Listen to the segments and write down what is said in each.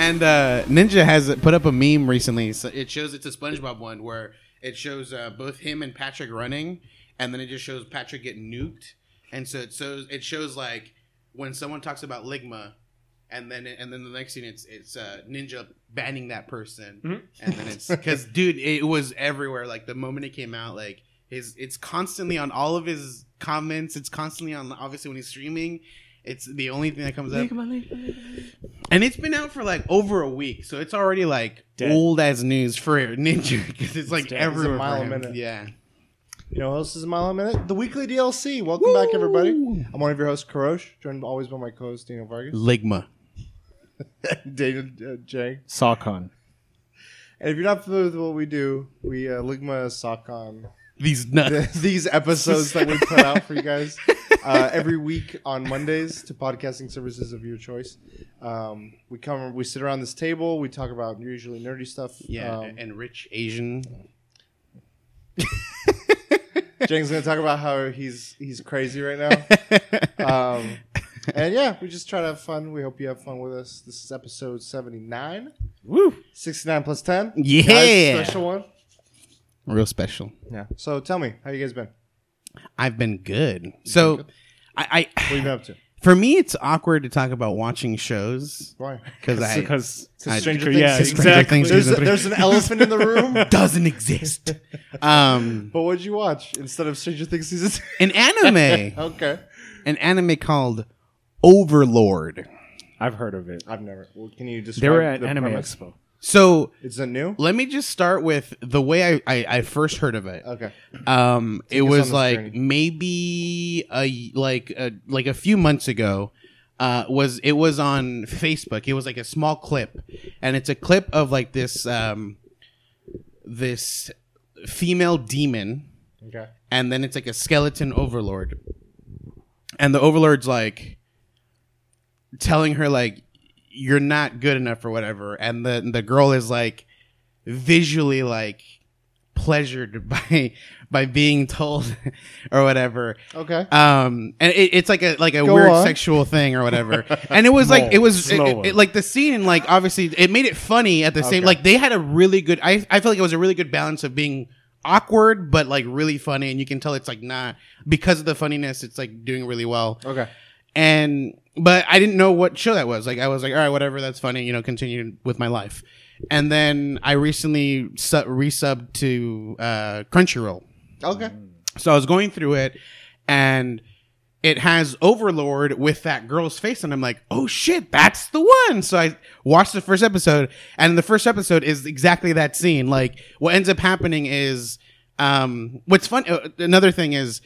And uh, Ninja has put up a meme recently. So it shows it's a SpongeBob one where it shows uh, both him and Patrick running, and then it just shows Patrick getting nuked. And so it shows it shows like when someone talks about Ligma, and then and then the next scene it's it's uh, Ninja banning that person, Mhm. and then it's because dude it was everywhere. Like the moment it came out, like his it's constantly on all of his comments. It's constantly on obviously when he's streaming. It's the only thing that comes up. And it's been out for like over a week, so it's already like Dead. old as news for Ninja because it's like It's dead. everywhere. It's a mile for a him. minute. Yeah. You know, who else is a mile a minute? The weekly DLC. Welcome back, everybody. I'm one of your hosts, Karosh, joined always by my co-host Daniel Vargas, Ligma. David uh, Jang. Sawcon. And if you're not familiar with what we do, we uh, Ligma sock on These nuts. these episodes that we put out for you guys uh, every week on Mondays to podcasting services of your choice. Um, we come, we sit around this table, we talk about usually nerdy stuff. Yeah, Um, and rich Asian. Jang's gonna talk about how he's he's crazy right now. Um, and yeah, we just try to have fun. We hope you have fun with us. This is episode 79. Woo! 69 plus 10. Yeah. Guys, special one. Real special. Yeah. So tell me, how you guys been? I've been good. So, I, What have you I been up to? for me, it's awkward to talk about watching shows Why? because I Because Stranger Sure, Things. yeah, Stranger exactly. Things. There's, Season three. there's an elephant in the room. doesn't exist. Um, But what'd you watch instead of Stranger Things season two? an anime, okay. an anime called Overlord. I've heard of it. I've never. Well, can you describe They were at the Anime premise? Expo. So Is it new? let me just start with the way I, I, I first heard of it. Okay. Um, it us on was this like journey. maybe a like a, like a few months ago. Uh, was it was on Facebook? It was like a small clip, and it's a clip of like this um, this female demon, Okay. and then it's like a skeleton overlord, and the overlord's like telling her like you're not good enough or whatever, and the the girl is like visually like pleasured by by being told or whatever. Okay. um and it, it's like a like a Go weird on. sexual thing or whatever. And it was like it was it, it- like the scene like obviously it made it funny at the same like they had a really good i i feel like it was a really good balance of being awkward but like really funny. And you can tell it's like not because of the funniness it's like doing really well. Okay. And but I didn't know what show that was. Like I was like, all right, whatever, that's funny, you know, continue with my life. And then I recently su- resubbed to uh, Crunchyroll, Okay. so I was going through it, and it has Overlord with that girl's face, and I'm like, oh shit, that's the one. So I watched the first episode, and the first episode is exactly that scene. Like what ends up happening is, um, what's fun. Uh, another thing is,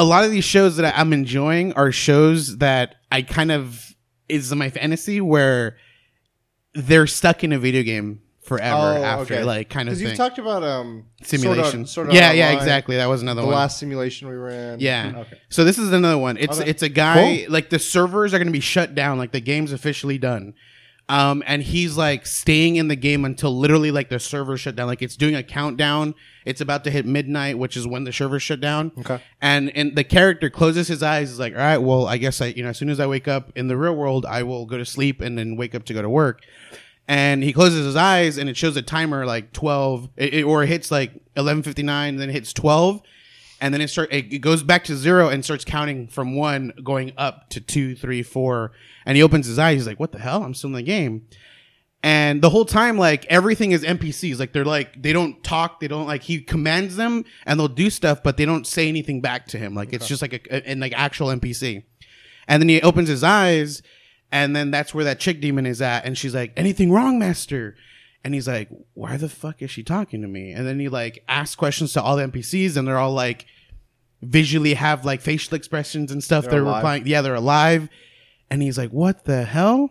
a lot of these shows that I'm enjoying are shows that I kind of is my fantasy where they're stuck in a video game forever Oh, after okay. like kind of Because thing you talked about um simulation. Sort of, yeah, yeah, exactly. That was another The one. last simulation we ran. Yeah. Okay. So this is another one. It's Okay. it's a guy Cool. like the servers are going to be shut down. Like the game's officially done. Um, and he's like staying in the game until literally like the server shut down. Like it's doing a countdown. It's about to hit midnight, which is when the server shut down. Okay. And and the character closes his eyes. Is like, all right, well, I guess I you know as soon as I wake up in the real world, I will go to sleep and then wake up to go to work. And he closes his eyes and it shows a timer like twelve, it, it- or it hits like eleven fifty nine, then it hits twelve, and then it start it, goes back to zero and starts counting from one going up to two, three, four. And he opens his eyes. He's like, "What the hell? I'm still in the game." And the whole time, like everything is NPCs. Like they're like they don't talk. They don't like he commands them and they'll do stuff, but they don't say anything back to him. Like it's just like a, a and like actual NPC. And then he opens his eyes, and then that's where that chick demon is at. And she's like, "Anything wrong, master?" And he's like, "Why the fuck is she talking to me?" And then he like asks questions to all the NPCs, and they're all like visually have like facial expressions and stuff. They're They're, replying, yeah, they're alive. And he's like, "What the hell?"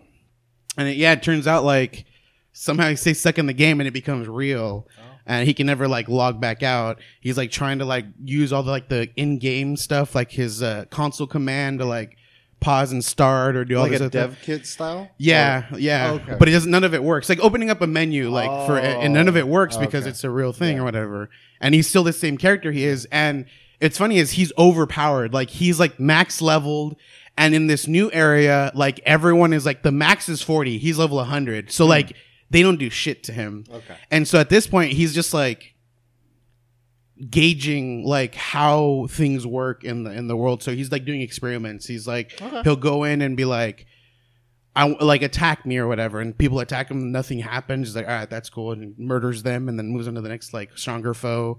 And it, yeah, it turns out like somehow he stays stuck in the game and it becomes real. And he can never like log back out. He's like trying to like use all the like the in-game stuff, like his uh, console command to like pause and start or do all Like this a dev kit style. Yeah, yeah. Oh, okay. But it doesn't. None of it works. Like opening up a menu, like for, and none of it oh, works because it's a real thing Yeah. or whatever. And he's still the same character he is, and it's funny is he's overpowered. Like he's like max leveled, and in this new area, like everyone is like the max is forty. He's level one hundred. So hmm. like they don't do shit to him. Okay. And so at this point, he's just like gauging like how things work in the in the world. So he's like doing experiments. He's like Okay. he'll go in and be like. I like attack me or whatever, and people attack him. Nothing happens. He's like, all right, that's cool, and murders them, and then moves on to the next like stronger foe.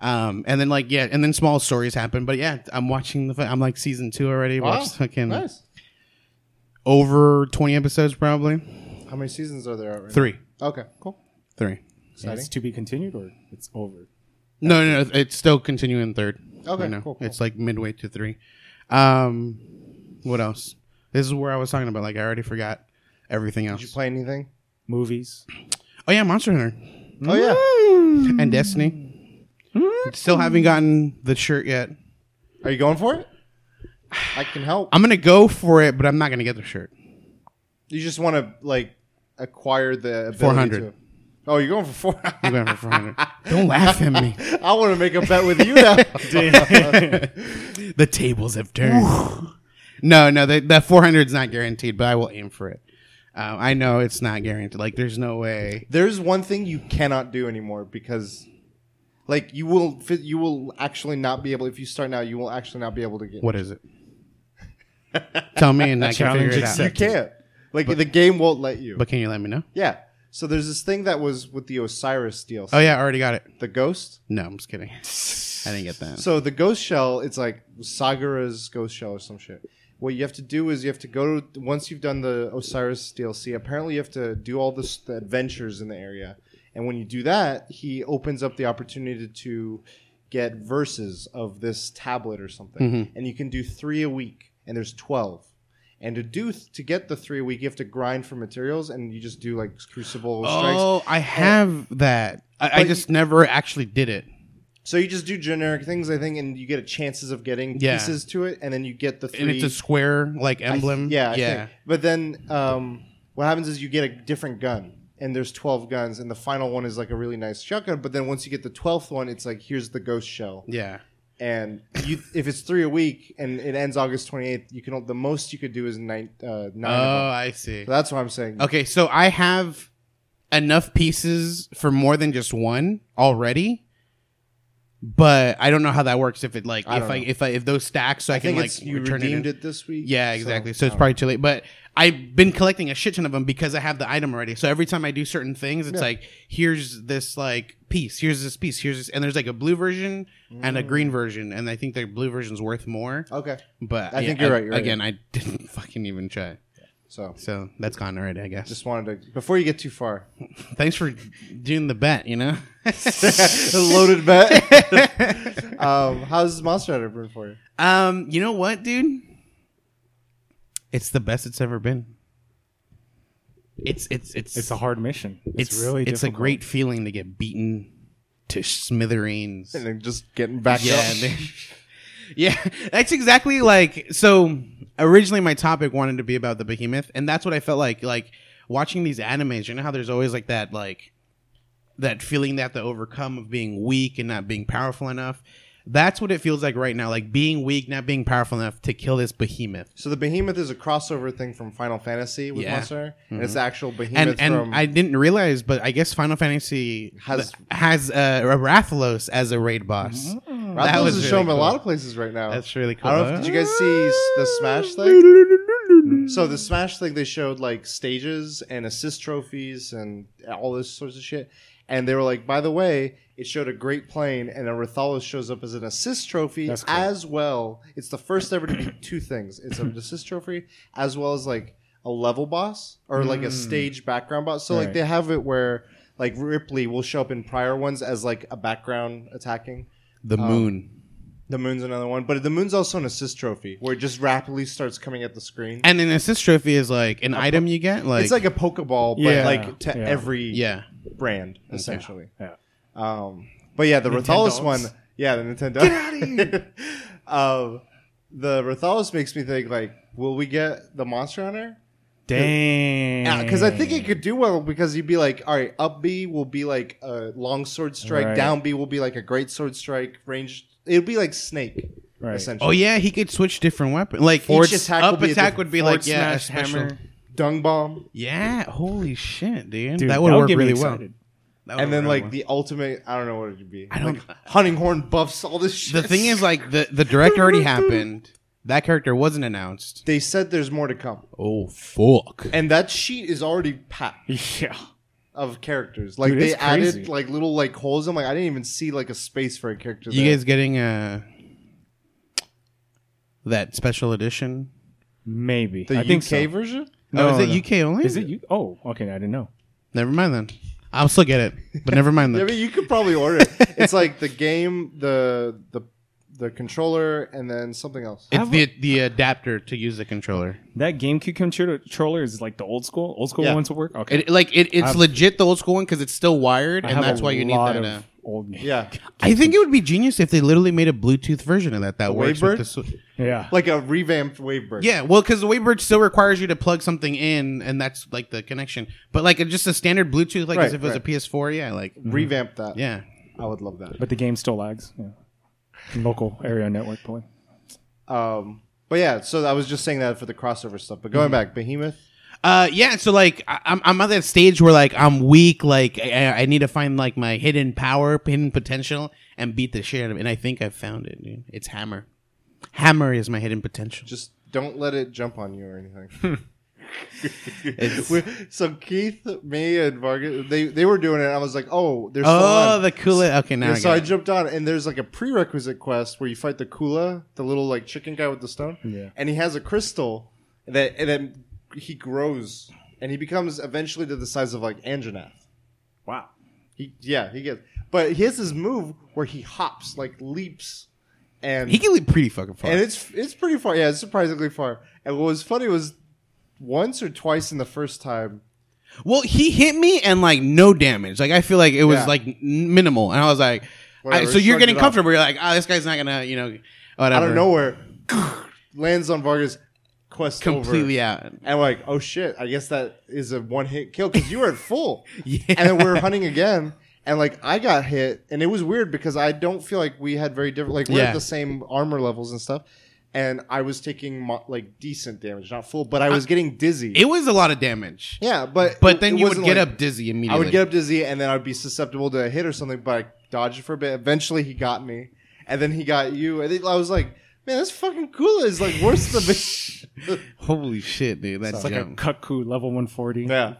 Um, and then like yeah, and then small stories happen. But yeah, I'm watching the. I'm like season two already. Wow. Watched fucking Nice. over 20 episodes probably. How many seasons are there? Right Three, now? Okay. Cool. three. And Exciting. it's to be continued or it's over. No, no, no, it's still continuing third. Okay, right cool, cool. It's like midway to three. Um, what else? This is where I was talking about. Like I already forgot everything else. Did you play anything? Movies. oh yeah, Monster Hunter Oh yeah. and Destiny. Still haven't gotten the shirt yet. Are you going for it? I can help. I'm gonna go for it, but I'm not gonna get the shirt. You just want to like acquire the ability 400. To. Oh, you're going for four. I'm going for 400. Don't laugh at me. I want to make a bet with you now. the tables have turned. no, no, the, the 400 is not guaranteed, but I will aim for it. Uh, I know it's not guaranteed. Like, there's no way. There's one thing you cannot do anymore because, like, you will fi- you will actually not be able. If you start now, you will actually not be able to get. What is it? Tell me, and I can Challenge figure it out. You can't. Like the game won't let you. But can you let me know? yeah. So there's this thing that was with the Osiris DLC. Oh yeah, I already got it. The ghost. No, I'm just kidding. I didn't get that. So the ghost shell, it's like Sagira's ghost shell or some shit. What you have to do is you have to go to once you've done the Osiris DLC. Apparently, you have to do all this, the adventures in the area, and when you do that, he opens up the opportunity to get verses of this tablet or something, mm-hmm. and you can do three a week, and there's twelve. And to do to get the three a week, you have to grind for materials, and you just do like crucible strikes. Oh, I have that. I, I But just never actually did it. So you just do generic things, I think, and you get a chances of getting Yeah. pieces to it, and then you get the three. And it's a square like I th- emblem. yeah, I yeah. think. But then um, what happens is you get a different gun, and there's twelve guns, and the final one is like a really nice shotgun. But then once you get the twelfth one, it's like here's the ghost shell, Yeah. And you if it's three a week and it ends August twenty eighth, you can the most you could do is nine uh, nine. Oh. I see. So that's what I'm saying. Okay, so I have enough pieces for more than just one already. But I don't know how that works if it like I if I if I if those stack so I, I can like you return redeemed it. it, this week. Yeah, exactly. So, it's probably too late. But I've been collecting a shit ton of them because I have the item already. So every time I do certain things, it's Yeah. like here's this like piece, here's this piece, here's this, and there's like a blue version and a green version, and I think the blue version's worth more. okay. But I yeah, think you're right, you're right. again, I didn't fucking even try. So So that's gone already, I guess. just wanted to before you get too far. Thanks for doing the bet. You know. loaded bet. um, how's Monster Hunter been for you? Um, you know what, dude? It's the best it's ever been. It's it's it's It's a hard mission. It's, it's really it's a great feeling to get beaten to smithereens. And then just getting back Yeah, up. man. yeah, that's exactly like so. Originally, my topic wanted to be about the behemoth, and that's what I felt like. Like watching these animes, you know how there's always like that, like that feeling they have to overcome of being weak and not being powerful enough. That's what it feels like right now, like being weak, not being powerful enough to kill this behemoth. So the behemoth is a crossover thing from Final Fantasy with Yeah. Mm-hmm. Monster, and it's the actual behemoth and from. I didn't realize, but I guess Final Fantasy Has- has has uh, a Rathalos as a raid boss. Rathalos that was is really showing up a cool. lot of places right now. That's really cool. I don't know. If, did you guys see s- the Smash thing? So the Smash thing, they showed like stages and assist trophies and all this sorts of shit. And they were like, by the way, it showed a great plane, and a Rathalos shows up as an assist trophy That's cool. as well. It's the first ever to be two things. It's an assist trophy as well as like a level boss or like a mm. stage background boss. So like Right. they have it where like Ripley will show up in prior ones as like a background attacking. the um, moon. The moon's another one, but the moon's also an assist trophy where it just rapidly starts coming at the screen. And an assist trophy is like an item you get. Like it's like a Pokeball, but Yeah, like to yeah. every yeah, brand essentially. Yeah. Um, but yeah, the Nintendogs. Rathalos one, yeah, the Nintendo. Get out of here. um, the Rathalos makes me think like, will we get the Monster Hunter? Dang. Because I think it could do well because you'd be like, all right, up B will be like a long sword strike, Right. down B will be like a great sword strike, ranged It'd be like Snake, Right. essentially. Oh yeah, he could switch different weapons. Like Forward each attack up would be a attack different- would be like yeah, a smash, special. Hammer. Dung bomb, Yeah, holy shit, dude. Dude, that would would work get me really well. excited. That would and then work like well. the ultimate. I don't know what it would be. I don't- Like, hunting horn buffs all this shit. the thing is like the the direct already happened. That character wasn't announced. they said there's more to come, Oh fuck. and that sheet is already packed Yeah. of characters. Like Dude, they it's crazy. added like little like holes. I'm like I didn't even see like a space for a character. You there. guys getting uh that special edition? Maybe. the I UK think so. version? Oh, is it no. UK only? Is it you? Oh, okay. I didn't know. Never mind then. I'll still get it, but never mind Yeah, then. but you could probably order it. It's like the game, the the the controller, and then something else. It's the the adapter to use the controller. That GameCube controller controller is like the old school. Old school Yeah. ones will work. Okay. It like it, it's I've- legit the old school one because it's still wired, I and have that's a why you need lot that. of Uh, old. Yeah, I think it would be genius if they literally made a Bluetooth version of that that works Wavebird? with the. Sw- Yeah. like a revamped Wavebird. yeah, well, because the Wavebird still requires you to plug something in, and that's like the connection. But like just a standard Bluetooth, like Right, as if it was right. a PS4, yeah, like revamp that. yeah. I would love that. but the game still lags. Yeah. Local area network play. Um, but yeah, so I was just saying that for the crossover stuff. But going back, Behemoth. Uh, yeah. So like, I, I'm I'm at that stage where like I'm weak. Like I, I need to find like my hidden power, hidden potential, and beat the shit out of it. And I think I've found it. Dude. It's Hammer. Hammer is my hidden potential. Just don't let it jump on you or anything. It's- We- so Keith, me, and Vargas, they they were doing it. And I was like, oh, there's oh, on. the Kulu. Okay, now Yeah, I so I it. jumped on, and there's like a prerequisite quest where you fight the Kulu, the little like chicken guy with the stone. Yeah. And he has a crystal that and then he grows, and he becomes eventually to the size of like Anjanath. Wow. He yeah he gets, but he has this move where he hops like leaps, and He can leap pretty fucking far. and it's it's pretty far. Yeah, it's surprisingly far. And what was funny was once or twice in the first time. well, he hit me and like no damage. Like I feel like it was Yeah. like n- minimal, and I was like, Whatever, I, so you're shrugged getting it off. comfortable. You're like, oh, this guy's not gonna, you know, whatever. Out of nowhere, lands on Vargas. Quest completely over. out. And we're like, oh shit, I guess that is a one hit kill because you were at full. Yeah. And then we are hunting again. And like I got hit, and it was weird because I don't feel like we had very different. Like we're Yeah. at the same armor levels and stuff, and I was taking mo- like decent damage, not full, but I was getting dizzy. It was a lot of damage. yeah, but But it- then it you would wasn't get like- up dizzy immediately. I would get up dizzy, and then I'd be susceptible to a hit or something. But I dodged it for a bit. Eventually, he got me, and then he got you. And then I was like, man, that's fucking cool. It's like worse than the. Holy shit, dude! That's It's like dumb. a Kutku level 140. yeah,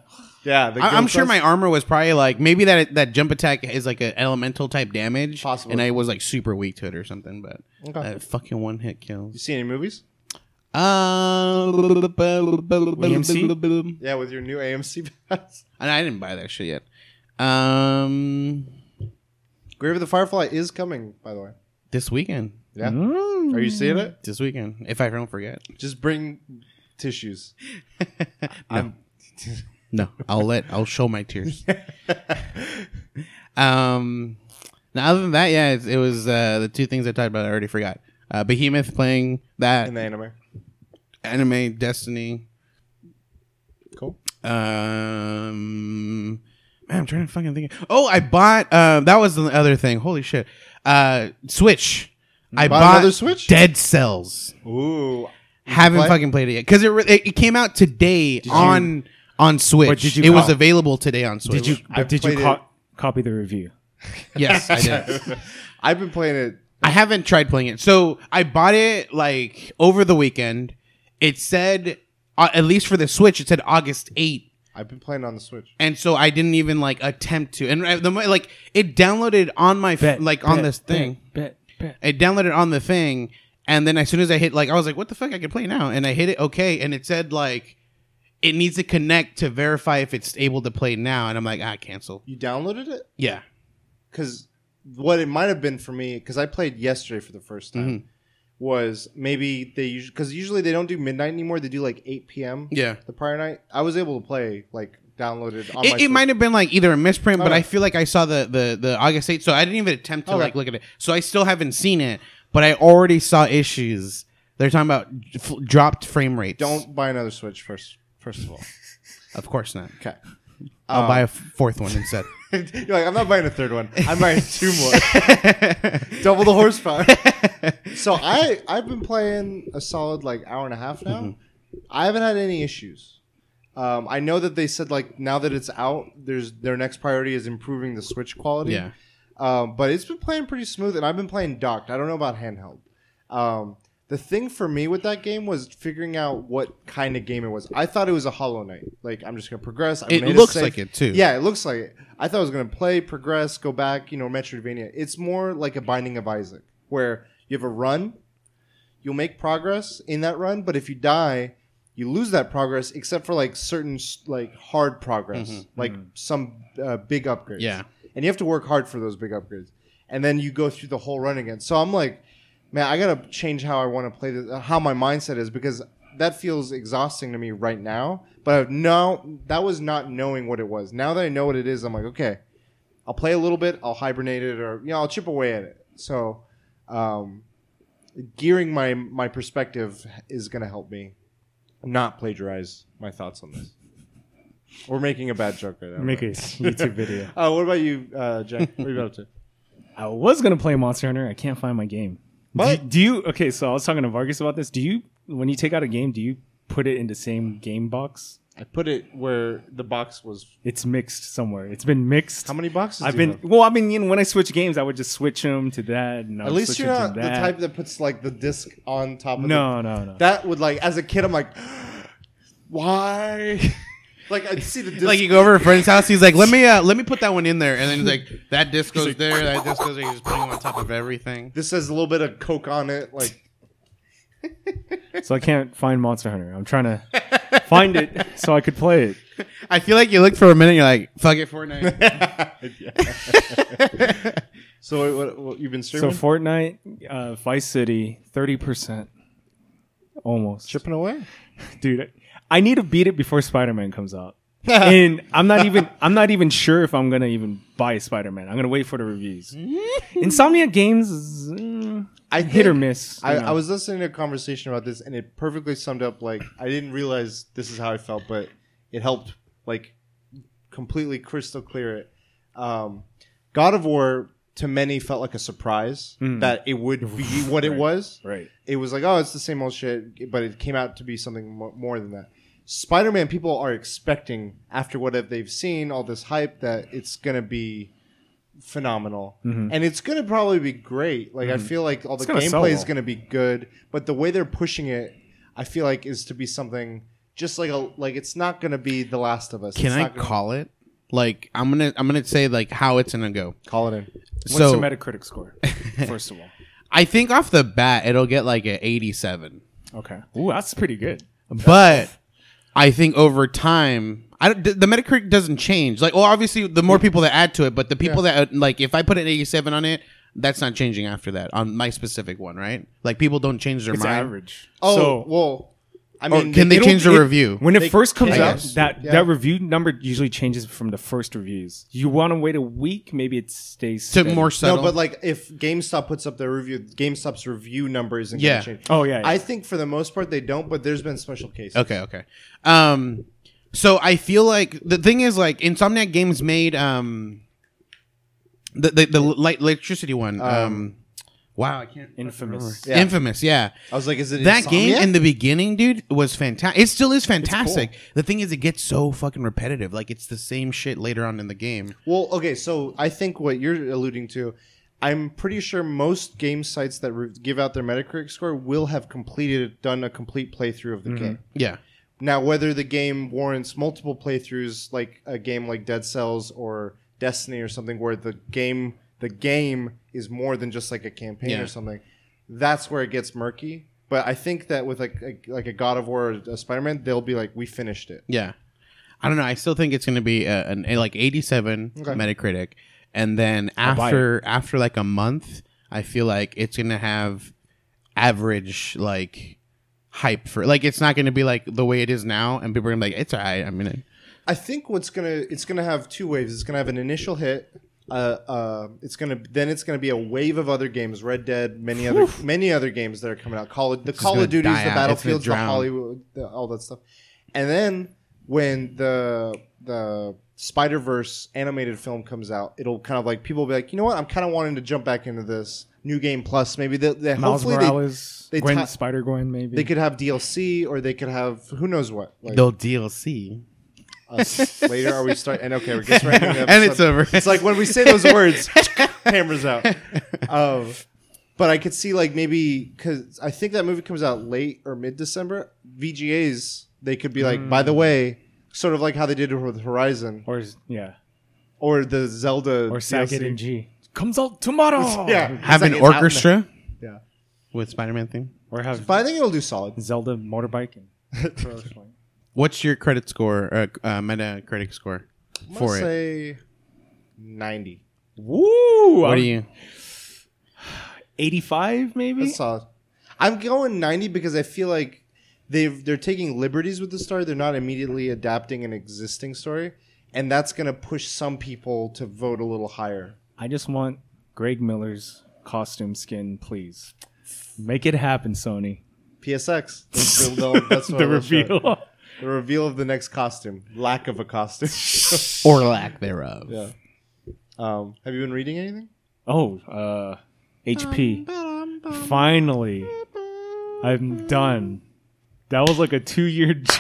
yeah. the I- I'm sure my armor was probably like maybe that that jump attack is like an elemental type damage, Possibly. and I was like super weak to it or something. But Okay. uh, fucking one hit kill. You see any movies? Uh, and Yeah, with your new AMC pass. And I didn't buy that shit yet. Um, Grave of the Firefly is coming, by the way. this weekend. Yeah. Mm. Are you seeing it? This weekend, if I don't forget. Just bring tissues. no, no, I'll let I'll show my tears. um, now other than that, yeah, it, it was uh, the two things I talked about. I already forgot. Uh, Behemoth playing that In the anime. anime Destiny. Cool. Um, man, I'm trying to fucking think. Oh, I bought. Uh, that was the other thing. Holy shit. Uh, Switch. I bought bought another Switch? Dead Cells. Ooh. Haven't play? fucking played it yet because it, re- it it came out today on on Switch. But did you it was co- available today on Switch. Did you? I But did you played co- it- copy the review? Yes, I did. I've been playing it. I haven't tried playing it. So I bought it like over the weekend. It said, uh, at least for the Switch, it said August 8th. I've been playing on the Switch. And so I didn't even like attempt to. And uh, the mo- like it downloaded on my f- Bet, like on bet, this thing. Bet, bet. It downloaded on the thing, and then as soon as I hit like I was like, what the fuck? I can play now, and I hit it okay, and it said like it needs to connect to verify if it's able to play now, and I'm like, ah, cancel. You downloaded it? Yeah, Because what it might have been for me, because I played yesterday for the first time, Mm-hmm. was maybe they usually, because usually they don't do midnight anymore. They do like 8 p.m. yeah. the prior night. I was able to play, like, downloaded on my It, it might have been like either a misprint, but Okay. I feel like I saw the the the August 8th, so I didn't even attempt to Okay. like look at it. So I still haven't seen it, but I already saw issues. They're talking about f- dropped frame rates. Don't buy another Switch first, first of all. of course not. Okay. I'll Um, buy a f- fourth one instead. You're like, I'm not buying a third one. I'm buying two more. Double the horsepower. so I I've been playing a solid like hour and a half now. Mm-hmm. I haven't had any issues. Um, I know that they said like now that it's out, there's their next priority is improving the Switch quality. Yeah. Um, but it's been playing pretty smooth, and I've been playing docked. I don't know about handheld. Um, the thing for me with that game was figuring out what kind of game it was. I thought it was a Hollow Knight. Like I'm just gonna progress. I It looks save. like it, too. Yeah, it looks like it. I thought I was gonna play, progress, go back. You know, Metroidvania. It's more like a Binding of Isaac, where you have a run, you'll make progress in that run, but if you die, you lose that progress, except for like certain like hard progress, like some uh, big upgrades. Mm-hmm. Yeah. and you have to work hard for those big upgrades, and then you go through the whole run again. So I'm like, man, I gotta change how I want to play this, uh, how my mindset is because that feels exhausting to me right now. But no, that was not knowing what it was. Now that I know what it is, I'm like, okay, I'll play a little bit, I'll hibernate it, or you know, I'll chip away at it. So, um, gearing my my perspective is going to help me not plagiarize my thoughts on this. We're making a bad joke right now. Make a YouTube video. Oh, what about you, uh, Jack? What are you up to? I was gonna play Monster Hunter. I can't find my game. What? Do, do you? Okay, so I was talking to Vargas about this. Do you, when you take out a game, do you put it in the same game box? I put it where the box was. It's mixed somewhere. It's been mixed. How many boxes? I've do you been have? well. I mean, you know, when I switch games, I would just switch them to that. And I At would least switch you're it to not the that. type that puts like the disc on top of the- No, no, no. the. That would like as a kid, I'm like, why? like I'd see the disc. like you go over to a friend's house, he's like, "Let me, uh, let me put that one in there," and then he's like, "That disc goes there, that disc goes there." He's just putting it on top of everything. this has a little bit of coke on it. Like so I can't find Monster Hunter. I'm trying to find it so I could play it. I feel like you looked for a minute, you're like, "Fuck it, Fortnite." so, what, what, what you've been So? Fortnite, uh, Vice City, thirty percent, almost. chipping away. dude i need to beat it before spider-man comes out and i'm not even i'm not even sure if i'm gonna even buy spider-man i'm gonna wait for the reviews Insomniac games is uh, I hit or miss I, you know. I was listening to a conversation about this, and it perfectly summed up. Like I didn't realize this is how I felt, but it helped like completely crystal clear it. Um, God of War to many felt like a surprise that it would be what it was. right It was like, oh, it's the same old shit, but it came out to be something more than that. Spider-Man, people are expecting after what they've seen, all this hype, that it's gonna be phenomenal, Mm-hmm. and it's gonna probably be great. Like I feel like all the gameplay is gonna be good, but the way they're pushing it, I feel like is to be something just like a like it's not gonna be The Last of Us. Can It's I gonna- call it? Like, I'm gonna, I'm gonna say like how it's gonna go. call it in? what's so the metacritic score first of all I think off the bat it'll get like a 87, okay Ooh, that's pretty good but I think over time. I don't, the Metacritic doesn't change. Like, well, obviously, the more people that add to it, but the people that like, if I put an eighty-seven on it, that's not changing after that on my specific one, right? Like, people don't change their it's mind. average Oh so well, I Or mean, can they don't- change the it- review? when it They first comes can. out Yes. that Yeah. that review number usually changes from the first reviews you want to wait a week maybe it stays to steady. more subtle. No, but like if GameStop puts up their review, GameStop's review number isn't Yeah. going to change. Oh, yeah, yeah. I think for the most part they don't, but there's been special cases. Okay, okay. Um, so I feel like the thing is like Insomniac Games made um the the, the light electricity one. Um, wow, I can't. infamous Yeah. Infamous, yeah. I was like, is it That game Insomniac? in the beginning, dude, was fantastic. It still is fantastic. The thing is, it gets so fucking repetitive. Like it's the same shit later on in the game. Well, okay, so I think what you're alluding to, I'm pretty sure most game sites that re- give out their Metacritic score will have completed, done a complete playthrough of the mm-hmm. game. Yeah, Now, whether the game warrants multiple playthroughs, like a game like Dead Cells or Destiny or something, where the game the game is more than just like a campaign Yeah. or something, that's where it gets murky. But I think that with like a, like a God of War or a Spider Man, they'll be like, we finished it. yeah. I don't know. I still think it's going to be a, an a, like eighty-seven Okay. Metacritic, and then after after like a month, I feel like it's going to have average like hype for like it's not going to be like the way it is now, and people are gonna be like it's alright. I mean, I think what's gonna it's gonna have two waves. It's gonna have an initial hit. Uh, uh, it's gonna then it's gonna be a wave of other games, Red Dead, many other many other games that are coming out. Call of the Call of Duties, the out. Battlefields, the. Hollywood, the, all that stuff, and then when the the Spider Verse animated film comes out, it'll kind of like people will be like, you know what, I'm kind of wanting to jump back into this new game plus. Maybe they, they Miles hopefully they, Morales, they Gwen, ta- Spider Gwen, maybe. they could have DLC or they could have who knows what. Like, They'll DLC. Us later, are we start? And okay, we're just wrapping the And it's over. It's like when we say those words, hammers out. Um, but I could see like maybe because I think that movie comes out late or mid December. VGAs they could be like, by the way, sort of like how they did it with Horizon or yeah, or the Zelda or Sackett DLC. and G comes out tomorrow. Yeah, Have It's an like it's out orchestra. Yeah, with Spider-Man theme. or have but I think it'll do solid. Zelda motorbiking. What's your credit score? Uh, uh, Metacritic score I'm for gonna it? say ninety. Woo! what do you? Eighty-five, maybe. That's solid. I'm going 90 because I feel like they've they're taking liberties with the story. They're not immediately adapting an existing story, and that's going to push some people to vote a little higher. I just want Greg Miller's costume skin, please. Make it happen, Sony. PSX. They'll- they'll- that's what the they'll reveal. The reveal of the next costume. Lack of a costume. Or lack thereof. yeah. Um, have you been reading anything? oh, uh, HP. Finally, I'm done. That was like a two-year.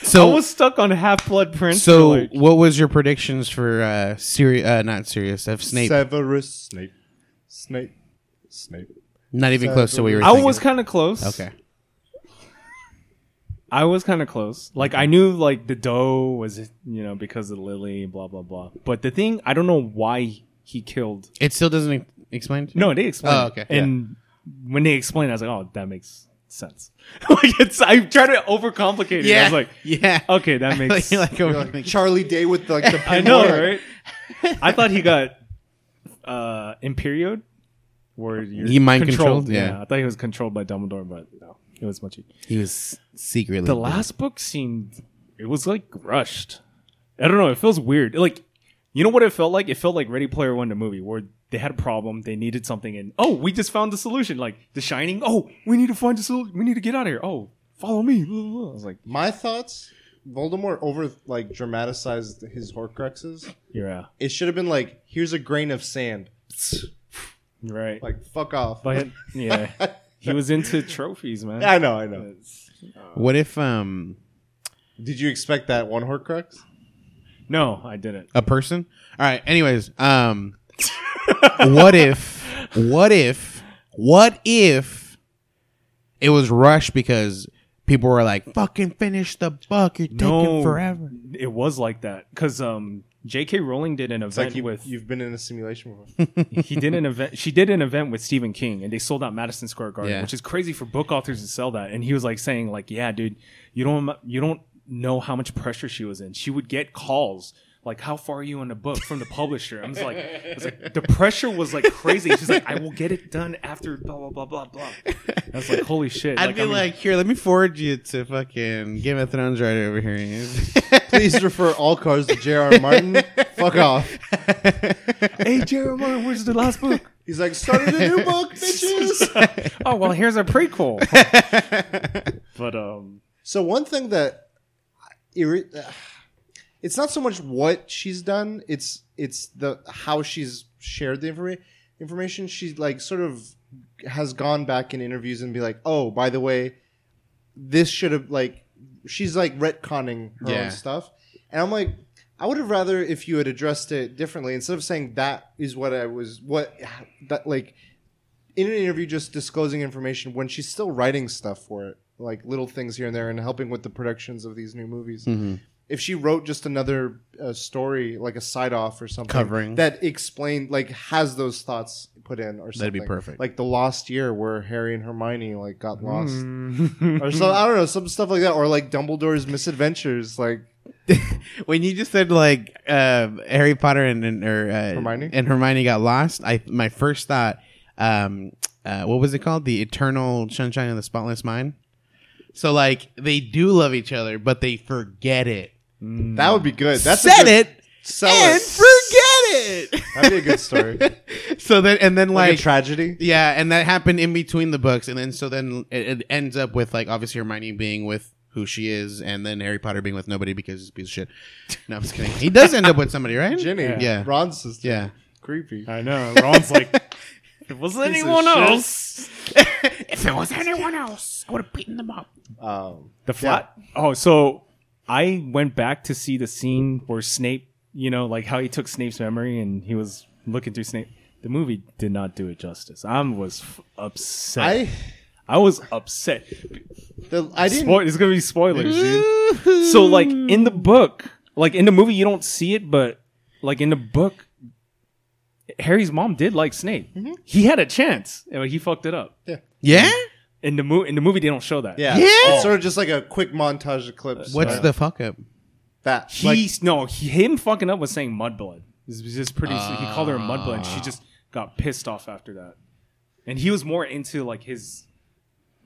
So, I was stuck on Half Blood Prince. so for like, what was your predictions for uh, Siri? Uh, not Sirius. Of Snape. Severus Snape. Snape. Snape. not even close to what you were. I thinking. was kind of close. okay. I was kind of close. Like I knew like the dough was you know because of Lily, blah blah blah. But the thing I don't know why he killed. It still doesn't e- explain. No, they explained. Oh, okay. And when they explained, I was like, oh, that makes sense. like it's I tried to overcomplicate it. I was like, yeah. okay, that makes. You're like, You're oh, like Charlie Day with like the I know, right? I thought he got uh in period where you're He mind controlled? Yeah. I thought he was controlled by Dumbledore, but no, it was much. he was secretly The last book seemed it was like rushed. I don't know. It feels weird. Like you know what it felt like? It felt like Ready Player One, the movie, where they had a problem, they needed something, and oh, we just found the solution. Like The Shining. Oh, we need to find the solution. We need to get out of here. Oh, follow me. I was like, My thoughts. Voldemort over like dramatized his Horcruxes. yeah, It should have been like, here's a grain of sand. right. Like fuck off. but yeah, he was into trophies, man. I know, I know. What if um Did you expect that one Horcrux? No, I didn't. a person? All right. Anyways, um, what if? What if? What if it was rushed because people were like, "Fucking finish the book. You're taking No, forever." It was like that because um, J.K. Rowling did an It's event like you, with you've been in a simulation before. he did an event. She did an event with Stephen King, and they sold out Madison Square Garden, Yeah. which is crazy for book authors to sell that. And he was like saying, like, yeah, dude, you don't you don't know how much pressure she was in. She would get calls. Like, how far are you in the book from the publisher? I was like, I was like, the pressure was like crazy. She's like, I will get it done after blah blah blah blah blah. I was like, holy shit! I'd be I mean, like, "Here, let me forward you to fucking Game of Thrones right over here." Please refer all cars to J.R. Martin. Fuck off. hey Jeremiah, where's the last book? He's like, started a new book, bitches. oh well, here's a prequel. but um, So one thing that irri- uh, it's not so much what she's done; it's it's the how she's shared the information. Information she like sort of has gone back in interviews and be like, "Oh, by the way, this should have like." She's like retconning her Yeah. own stuff, and I'm like, I would have rather if you had addressed it differently instead of saying that is what I was what that like in an interview just disclosing information when she's still writing stuff for it, like little things here and there, and helping with the productions of these new movies. Mm-hmm. If she wrote just another uh, story, like a side off or something, Covering. that explained, like has those thoughts put in, or something, That'd be perfect. Like the Lost Year, where Harry and Hermione like got lost, mm. or so I don't know, some stuff like that, or like Dumbledore's misadventures, like when you just said like uh, Harry Potter and, and or uh, Hermione? and Hermione got lost, I my first thought, um, uh, what was it called? The Eternal Sunshine of the Spotless Mind. So like they do love each other, but they forget it. That would be good. That's a good- it Sell and it. forget it. That'd be a good story, so then and then like, a tragedy. yeah, and that happened in between the books, and then so then it, it ends up with like obviously Hermione being with who she is, and then Harry Potter being with nobody because he's a piece of shit. No, I'm just kidding. He does end up with somebody, right? Ginny, Yeah. Ron's sister. Yeah. creepy. I know. Ron's like, if it was of anyone shit. else, if it was anyone else, I would have beaten them up. Um, the flat. Oh, so I went back to see the scene where Snape, you know, like how he took Snape's memory and he was looking through Snape. The movie did not do it justice. I was f- upset. I, I was upset. the, I didn't. Spoil- it's gonna be spoilers, dude. So like in the book, like in the movie, you don't see it, but like in the book, Harry's mom did like Snape. Mm-hmm. He had a chance, but he fucked it up. Yeah. In the movie, in the movie, they don't show that. Yeah, Yeah. It's sort of just like a quick montage of clips. What's the fuck up? that? He's no, he, him fucking up was saying mudblood. This was just pretty. he called her ah. mudblood. She just got pissed off after that, and he was more into like his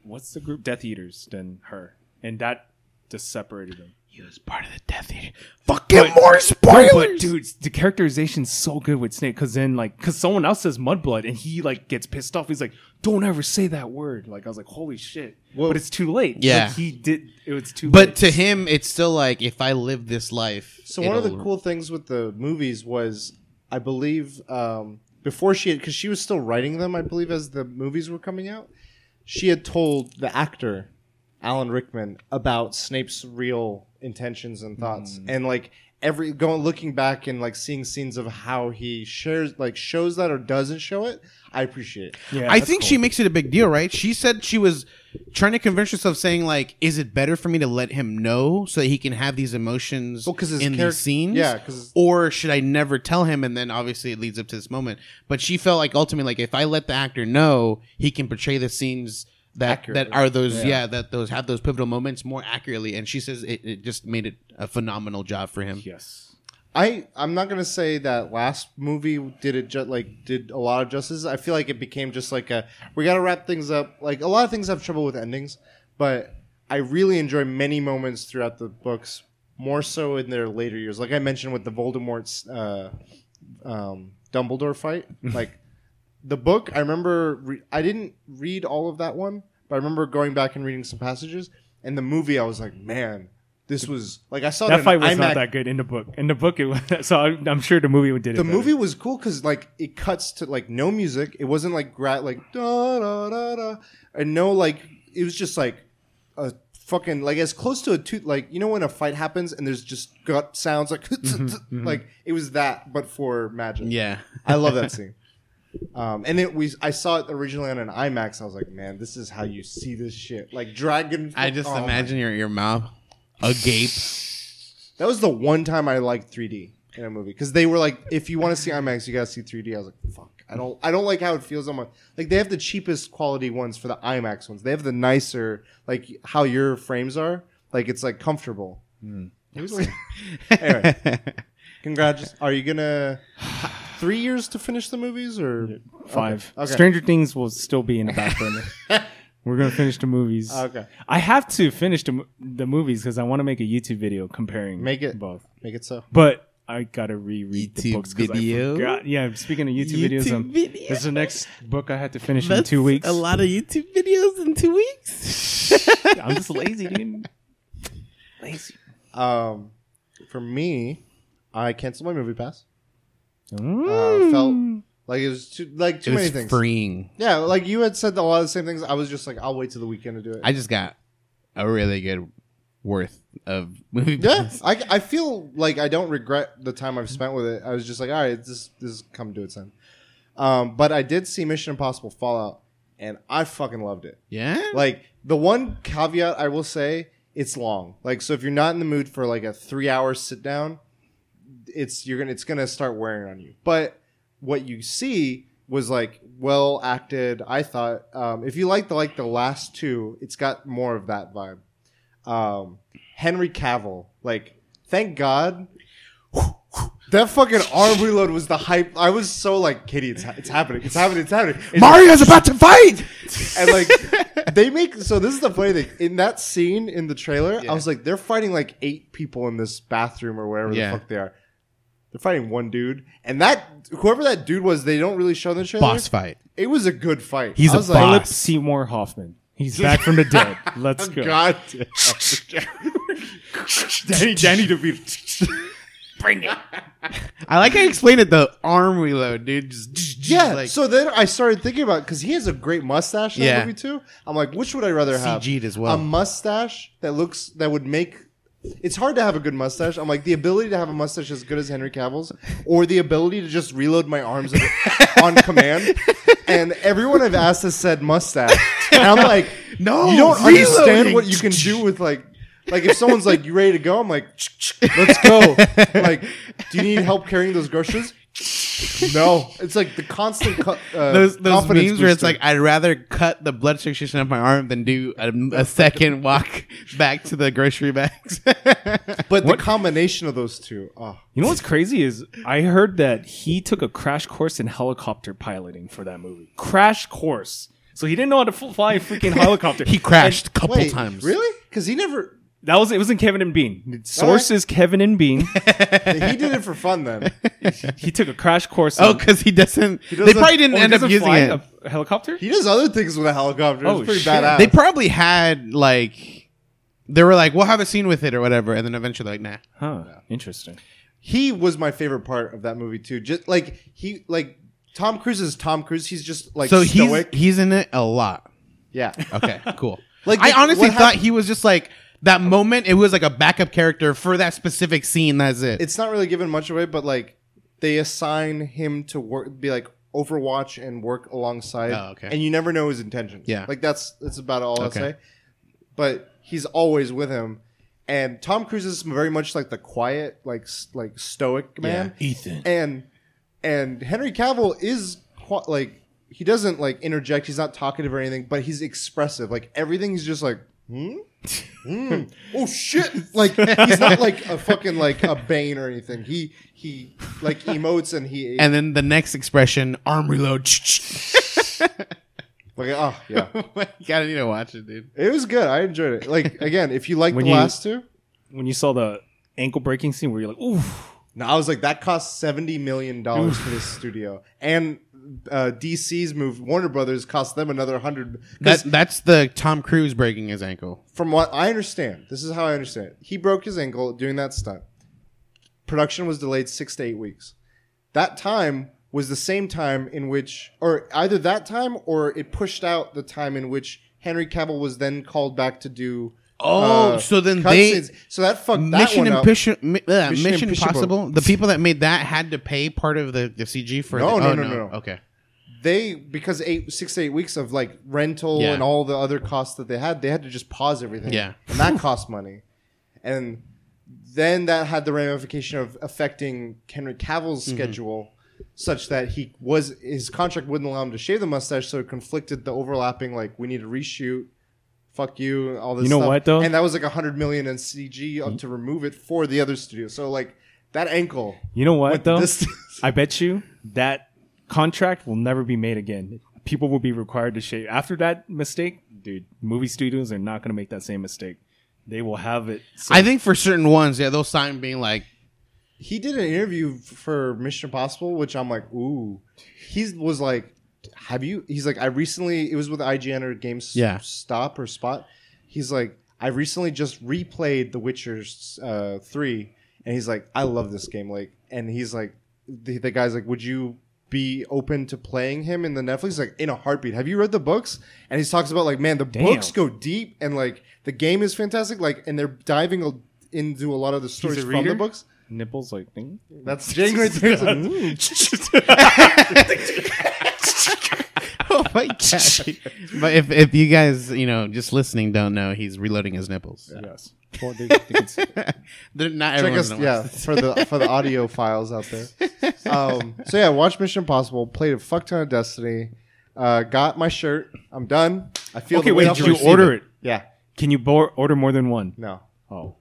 what's the group Death Eaters than her, and that just separated them. He was part of the Death Eater. Fucking more spoilers. But dude, the characterization's so good with Snape because then like because someone else says mudblood and he like gets pissed off. He's like, "Don't ever say that word." Like I was like, "Holy shit!" Well- but it's too late. Yeah. Like, he did. It was too. Late. But late. to him, it's still like if I live this life. So one of the cool things with the movies was, I believe, um, before she had, because she was still writing them, I believe, as the movies were coming out, she had told the actor, Alan Rickman, about Snape's real intentions and thoughts, mm. and like every going looking back and like seeing scenes of how he shares, like shows that or doesn't show it. I appreciate. it. yeah, I think cool. she makes it a big deal, right? She said she was trying to convince herself, saying like, "Is it better for me to let him know so that he can have these emotions Well, 'cause his in character- these scenes? yeah, 'cause- or should I never tell him?" And then obviously it leads up to this moment. But she felt like ultimately, like if I let the actor know, he can portray the scenes that Accurately. that are those yeah. that those have those pivotal moments more accurately. And she says it, it just made it a phenomenal job for him. Yes. I I'm not gonna say that last movie did it just like did a lot of justice. I feel like it became just like a we got to wrap things up. Like a lot of things have trouble with endings, but I really enjoy many moments throughout the books, more so in their later years. Like I mentioned with the Voldemort's uh, um, Dumbledore fight, like the book. I remember re- I didn't read all of that one, but I remember going back and reading some passages. And the movie, I was like, man. This was like I saw That it fight was IMAX. not that good in the book. In the book, it was. So I, I'm sure the movie did it. the better. movie was cool because like it cuts to like no music. It wasn't like gra- like da da da da, and no like it was just like a fucking like as close to a tooth like you know when a fight happens and there's just gut sounds like mm-hmm, mm-hmm. like it was that but for magic. Yeah. I love that scene. Um, and it we I saw it originally on an IMAX. I was like, man, this is how you see this shit. Like dragon. I just oh imagine your your mouth agape. that was the one time I liked 3D in a movie because they were like, if you want to see IMAX, you gotta see 3D. I was like, fuck, I don't, I don't like how it feels on my. Like they have the cheapest quality ones for the IMAX ones. They have the nicer, like how your frames are. Like it's like comfortable. It was like, anyway, congrats. Are you gonna three years to finish the movies or five. Okay. Stranger Things will still be in the back burner. We're gonna finish the movies. Okay. I have to finish the mo- the movies because I want to make a YouTube video comparing Make it- both. Make it so. But I gotta reread the YouTube books 'cause I video? forgot. Yeah, speaking of YouTube, videos, YouTube um, video. this is the next book I had to finish in two weeks. A lot of YouTube videos in two weeks. I'm just lazy, dude. Lazy. Um, for me, I canceled my movie pass. Mm. Uh, felt like it was too like too it many was things. freeing. Yeah, like you had said a lot of the same things. I was just like, I'll wait till the weekend to do it. I just got a really good worth of movie. yeah, pass. I, I feel like I don't regret the time I've spent with it. I was just like, all right, this this is come to its end. Um, but I did see Mission Impossible Fallout, and I fucking loved it. yeah. Like the one caveat I will say, it's long. Like so, if you're not in the mood for like a three hour sit down, it's you're gonna it's gonna start wearing on you. But what you see was like well acted. I thought um, if you like the like the last two, it's got more of that vibe. Um, Henry Cavill, like thank God. That fucking arm reload was the hype. I was so like, Kitty, it's, it's happening, it's happening, it's happening. It's Mario's about to fight. and like they make so this is the funny thing in that scene in the trailer Yeah. i was like they're fighting like eight people in this bathroom or wherever Yeah. the fuck they are they're fighting one dude and that whoever that dude was they don't really show the trailer Boss fight. it was a good fight He's I a was boss. Philip Seymour Hoffman. He's back from the dead. Oh, Let's go. God. Danny, Danny DeVito. Bring it. I like how you explained it the arm reload, dude. Just, Yeah. like so then I started thinking about because he has a great mustache in Yeah. that movie too. I'm like, which would I rather have? CG'd as well. A mustache that looks that would make. It's hard to have a good mustache. I'm like the ability to have a mustache as good as Henry Cavill's, or the ability to just reload my arms on command. And everyone I've asked has said mustache, and I'm like, No, you don't understand what you can do with like. Like if someone's like, "You ready to go?" I'm like, "Let's go." Like, do you need help carrying those groceries? No, it's like the constant cu- uh, those those confidence memes where it's like I'd rather cut the blood circulation of my arm than do a, a second walk back to the grocery bags. but the combination of those two, oh, You know what's crazy is I heard that he took a crash course in helicopter piloting for that movie. Crash course. So he didn't know how to fly a freaking helicopter. he crashed a couple wait, times. really? Because he never That was it. Was in Kevin and Bean. Source is Kevin and Bean. he did it for fun. Then he took a crash course. Oh, in- because he doesn't. they doesn't- probably didn't Oh, he end up doesn't using fly it. a helicopter. he does other things with a helicopter. It's Oh, pretty shit. badass. They probably had like they were like, we'll have a scene with it or whatever, and then eventually like, nah. Huh. Interesting. he was my favorite part of that movie too. Just like he like Tom Cruise is Tom Cruise. He's just like So stoic. he's he's in it a lot. yeah. Okay, cool. Like, I honestly what thought hap- he was just like that moment. It was like a backup character for that specific scene. That's it. It's not really giving much away, but like they assign him to work, be like Overwatch and work alongside. Oh, okay. And you never know his intentions. Yeah. like that's that's about all Okay. I'll say. But he's always with him. And Tom Cruise is very much like the quiet, like s- like stoic man. Ethan. and and Henry Cavill is qui- like he doesn't like interject. He's not talkative or anything, but he's expressive. Like everything's just like, hmm? Hmm. oh shit! Like he's not like a fucking like a Bane or anything. He he like emotes and he and then the next expression, arm reload. like oh yeah, you gotta need to watch it, dude. it was good. I enjoyed it. Like again, if you like When the you- last two, When you saw the ankle breaking scene where you're like, ooh, no, I was like that cost seventy million dollars for this studio and. Uh, DC's move, Warner Brothers cost them another hundred. That that's the Tom Cruise breaking his ankle. from what I understand, this is how I understand it. He broke his ankle doing that stunt. Production was delayed six to eight weeks. That time was the same time in which, or either that time or it pushed out the time in which Henry Cavill was then called back to do. Oh, uh, so then they scenes. so that fucked that Mission one up. Impossible, mi- uh, Mission Mission Impossible. The people that made that had to pay part of the, the CG for. No, the, no, oh, no, no, no. Okay, They because eight six to eight weeks of like rental Yeah. and all the other costs that they had, they had to just pause everything. Yeah. and that cost money, and then that had the ramification of affecting Henry Cavill's Mm-hmm. schedule, such that he was his contract wouldn't allow him to shave the mustache, so it conflicted the overlapping. Like we need to reshoot. Fuck you, all this. You know stuff. what, though? And that was like a hundred million in CG up to remove it for the other studio. So like that ankle. you know what though? distance. I bet you that contract will never be made again. People will be required to shave after that mistake, dude. Movie studios are not going to make that same mistake. They will have it. So I think for certain ones, yeah, they'll sign being like, he did an interview for Mission Impossible, which I'm like, ooh. He was like, have you? He's like, I recently, it was with IGN or Games Yeah. Stop or Spot. He's like, I recently just replayed The Witcher uh, 3, and he's like, I love this game. Like, and he's like, the, the guy's like, would you be open to playing him in the Netflix? Like, in a heartbeat. Have you read the books? And he talks about, like, man, the books go deep, and like, the game is fantastic. Like, and they're diving a- into a lot of the stories from the books. nipples like thing. That's Jane right there. It's like. "Oh my god!" but if if you guys, you know, just listening, don't know, he's reloading his nipples. Yes. Well, they- they can see- They're not Check everyone's us, gonna yeah, for the for the audio files out there. Um, so yeah, watch Mission Impossible. Played a fuck ton of Destiny. Uh, got my shirt. I'm done. I feel. okay, the weight wait. off Did my you seat. order it? Yeah. Can you bo- order more than one? No. Oh.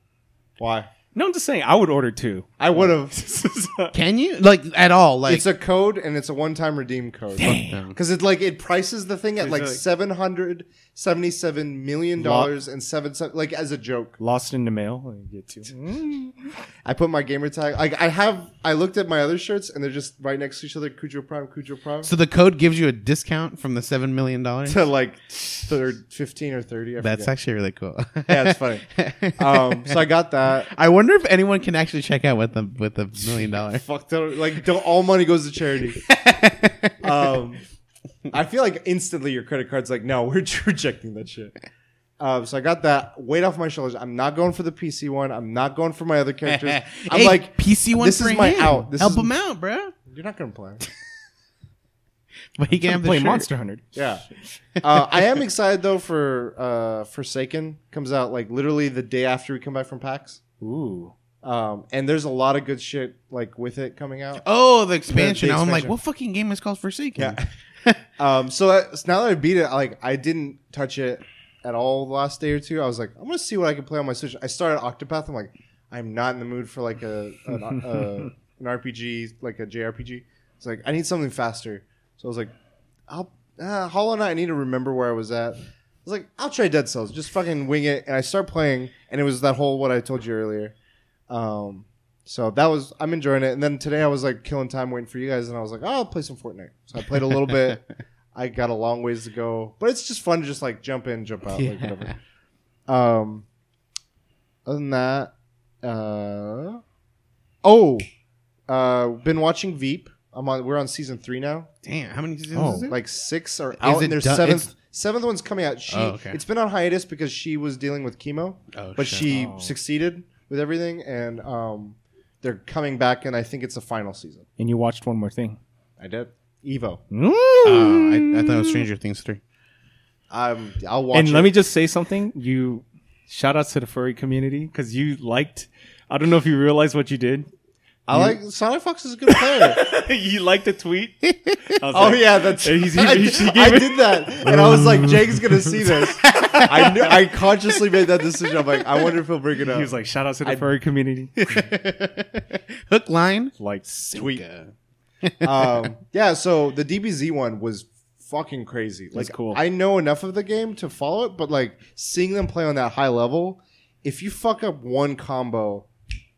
Why? No, I'm just saying. I would order two. I would have. Can you like at all? Like it's a code and it's a one-time redeem code. Damn. Because it like it prices the thing at like like- seven hundred seventy-seven million dollars and seven cents, like as a joke. Lost in the mail. I get to. I put my gamer tag. Like I have, I looked at my other shirts and they're just right next to each other. Cujo Prime, Cujo Prime. So the code gives you a discount from the seven million dollars. to like third, fifteen or thirty. I That's forget. actually really cool. yeah, it's funny. Um, so I got that. I wonder if anyone can actually check out with the with the million dollar. Fuck, don't, like don't, all money goes to charity. um, I feel like instantly your credit card's like, no, we're rejecting that shit. Um, so I got that weight off my shoulders. I'm not going for the PC one. I'm not going for my other characters. I'm Hey, like, PC one. this for is my him. out. This Help is- him out, bro. you're not gonna play. But he can have play shirt. Monster Hunter. Yeah. Uh, I am excited though for uh, Forsaken comes out like literally the day after we come back from PAX. Ooh. Um, and there's a lot of good shit like with it coming out. Oh, the expansion. The- the I'm like, expansion. what fucking game is called Forsaken? Yeah. um, so, I, so now that I beat it, like I didn't touch it at all the last day or two. I was like, I'm gonna see what I can play on my Switch. I started Octopath. I'm like, I'm not in the mood for like a an, uh, an RPG, like a JRPG. It's like I need something faster. So I was like, I'll uh, Hollow Knight. I need to remember where I was at. I was like, I'll try Dead Cells. Just fucking wing it. And I start playing, and it was that whole what I told you earlier. Um, so that was I'm enjoying it. And then today I was like killing time waiting for you guys, and I was like, oh, I'll play some Fortnite. So I played a little bit. I got a long ways to go, but it's just fun to just like jump in, jump out, like whatever. Um, other than that, uh, oh, uh, been watching Veep. I'm on. We're on season three now. Damn, how many seasons Oh, is it? Like six are out, it and their done- seventh it's- seventh one's coming out. She Oh, okay. it's been on hiatus because she was dealing with chemo, oh, but shit. she Oh. succeeded with everything, and um, they're coming back, and I think it's the final season. And you watched one more thing. I did Evo. Oh, I, I thought it was Stranger Things three. Um, I'll watch. and it. let me just say something. You shout outs to the furry community because you liked. I don't know if you realize what you did. I like Sonic Fox is a good player. you liked the tweet. I was oh like- yeah, that's. He's- he- I, he- she I it- did that, and I was like, Jake's gonna see this. I knew, I consciously made that decision. I'm like, I wonder if he'll bring it up. He was like, shout out to the I- furry community. Hook line. like, Tweet. um, yeah, so the DBZ one was fucking crazy. Like, cool. I know enough of the game to follow it, but like seeing them play on that high level, if you fuck up one combo,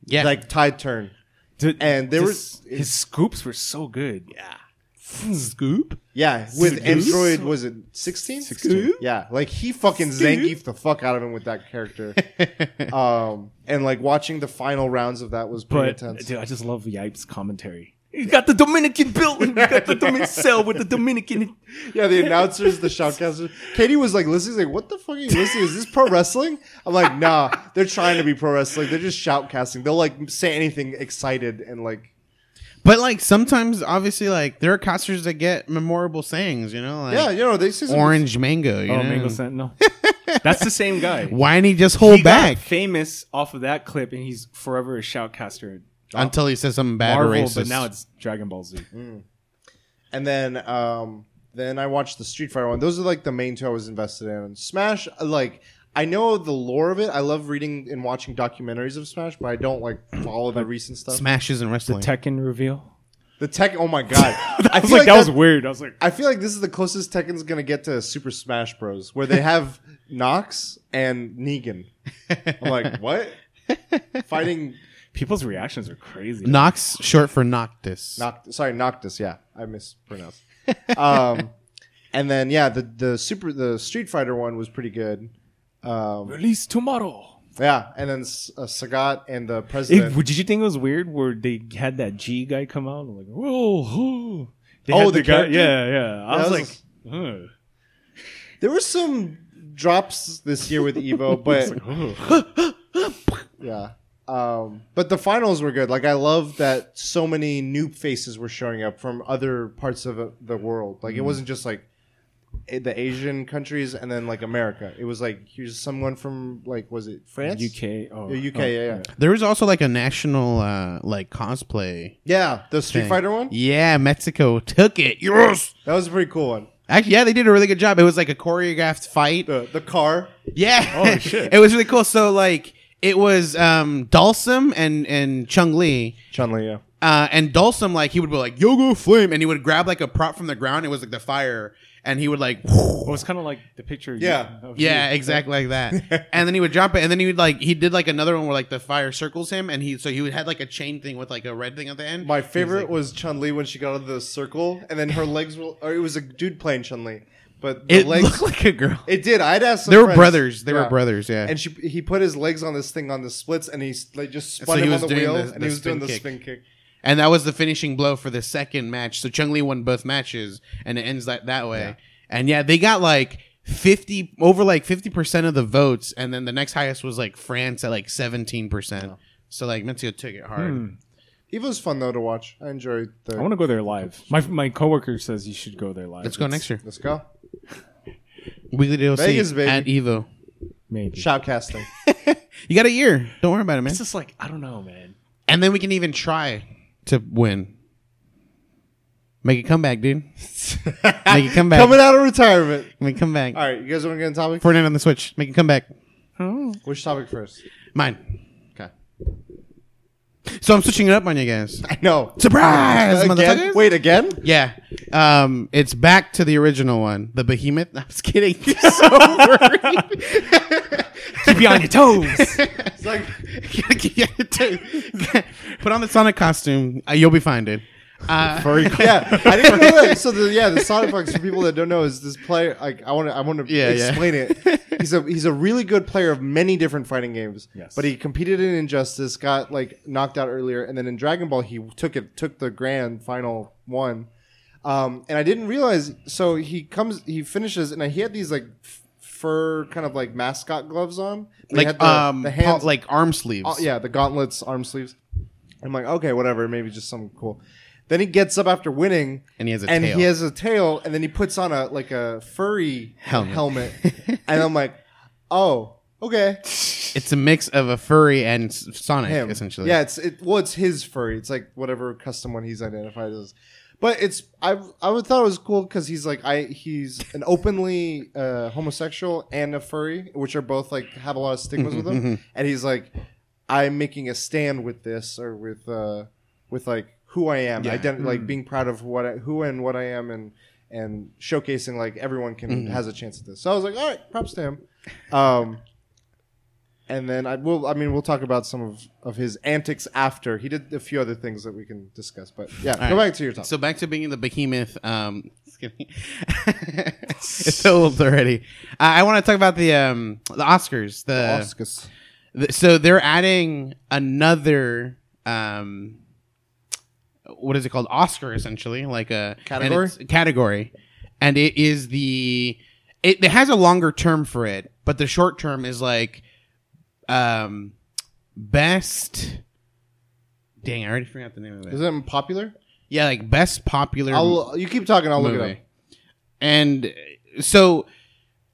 Yeah, like tide turn, Dude, and there his, was his scoops were so good. Yeah. scoop. yeah with Scoop. Android was it 16? 16. Yeah, like he fucking Zangief the fuck out of him with that character. um, and like watching the final rounds of that was pretty But intense. dude, I just love Yipe's commentary. You got the Dominican building. You got the Dominican cell with the Dominican. Yeah, the announcers, the shoutcasters. Katie was like listening, like, "What the fuck are you listening? Is this pro wrestling?" I'm like, "Nah, they're trying to be pro wrestling. They're just shoutcasting. They'll like say anything excited and like, But like sometimes, obviously, like there are casters that get memorable sayings. You know, like yeah, you know, they say some- orange mango. You Oh, know? Mango Sentinel. That's the same guy. Why didn't he just hold he got back famous off of that clip, and he's forever a shoutcaster. Until he says something bad Marvel, or racist? but now it's Dragon Ball Z. And then, um, then I watched the Street Fighter one. Those are like the main two I was invested in. Smash, like. I know the lore of it. I love reading and watching documentaries of Smash, but I don't like follow the recent stuff. Smash isn't wrestling. The Tekken reveal. The tech. Oh my god! I I was feel like, that was weird. I was like, I feel like this is the closest Tekken's gonna get to Super Smash Bros, where they have Knox and Negan. I'm like, what? Fighting people's reactions are crazy. Nox, short for Noctis. Noct- sorry, Noctis. Yeah, I mispronounced. um, and then yeah, the the super the Street Fighter one was pretty good. Um, Release tomorrow. yeah, and then S- uh, Sagat and the Hey, president. did you think it was weird where they had that G guy come out? I'm like, whoa, whoa. They Oh, had the guy. Yeah, yeah. I That was, was- like, huh. there were some drops this year with Evo, but Huh. Yeah. Um, but the finals were good. Like I love that so many new faces were showing up from other parts of the world. Like it wasn't just like a- the Asian countries and then like America. It was like here's someone from like was it France? UK. Oh, Yeah, UK, oh, yeah, yeah. There was also like a national uh like cosplay. Yeah, the Street thing. Fighter one. Yeah, Mexico took it. Yes. That was a pretty cool one. Actually, yeah, they did a really good job. It was like a choreographed fight. The the car. Yeah. Oh, shit. it was really cool. So like it was um Dhalsim and and Chung Li. Chun Li. Yeah. Uh, and Dhalsim, like he would be like Yoga Flame, and he would grab like a prop from the ground. It was like the fire, and he would like. Well, it's kind of like the picture. you- Yeah. of Yeah, you. exactly like that. and then he would drop it, and then he would like he did like another one where like the fire circles him, and he so he would had like a chain thing with like a red thing at the end. My was favorite was Chun Li when she got out of the circle, and then her legs were. Or it was a dude playing Chun Li, but the it legs. looked like a girl. it did. I'd asked. Some They were friends- brothers. They Yeah. were brothers. Yeah. And she, he put his legs on this thing on the splits, and he like just spun So he him on the doing wheel, the- and the he was doing spin the kick. spin kick. and that was the finishing blow for the second match. So Chung Li won both matches, and it ends that that way. And yeah, they got like fifty over like fifty percent of the votes, and then the next highest was like France at like seventeen percent. So like Mexico took it hard. Hmm. was fun though to watch. I enjoyed the. I want to go there live. My my coworker says you should go there live. Let's go next year. Let's go. Weekly DLC Vegas, baby. at Evo. Maybe. Shoutcasting. You got a year. Don't worry about it, man. It's just like I don't know, man. And then we can even try to win. Make a comeback, dude. Make a comeback. Coming out of retirement. Make a comeback. All right, you guys want to get on topic? Fortnite on the Switch. Make a comeback. Oh. Which topic first? Mine. Okay. So I'm switching it up on you guys. I know. Surprise, again? motherfuckers! Wait again? Yeah. Um, it's back to the original one, the Behemoth. I was kidding. So worried. Keep you on your toes. It's like Put on the Sonic costume. Uh, you'll be fine, dude. Uh, yeah, I didn't know that. So the yeah, the Sonic Fox for people that don't know is this player. Like I want to I want to Yeah, yeah. explain it. He's a he's a really good player of many different fighting games. Yes. But he competed in Injustice, got like knocked out earlier, and then in Dragon Ball he took it took the grand final one. Um, and I didn't realize. So he comes, he finishes, and he had these like f- fur kind of like mascot gloves on. But he like had the, um, the pa- hands, like arm sleeves. uh, yeah, the gauntlets, arm sleeves. I'm like, okay, whatever, maybe just something cool. Then he gets up after winning, And he has a and tail. he has a tail, and then he puts on a like a furry Helmet. helmet, and I'm like, oh, okay, It's a mix of a furry and S- Sonic, him essentially. Yeah, it's it. Well, it's his furry. It's like whatever custom one he's identified as. But it's I I would thought it was cool because he's like I he's an openly uh, homosexual and a furry, which are both like have a lot of stigmas with them. and he's like I'm making a stand with this or with uh with like who I am, Yeah. ident- like being proud of what I, who and what I am, and and showcasing like everyone can has a chance at this. So I was like, all right, props to him. Um, and then I will. I mean, we'll talk about some of, of his antics after he did a few other things that we can discuss. But yeah, go right. back to your topic. So back to being the behemoth. Um, it's so old already. Uh, I want to talk about the um, the Oscars. The, Oscars. the- so they're adding another um, what is it called? Oscar essentially, like a Category? it's- category, and it is the it, it has a longer term for it, but the short term is like um best. Dang, I already forgot the name of it. Is it popular? Yeah, like best popular I'll. You keep talking. I'll look it up. And so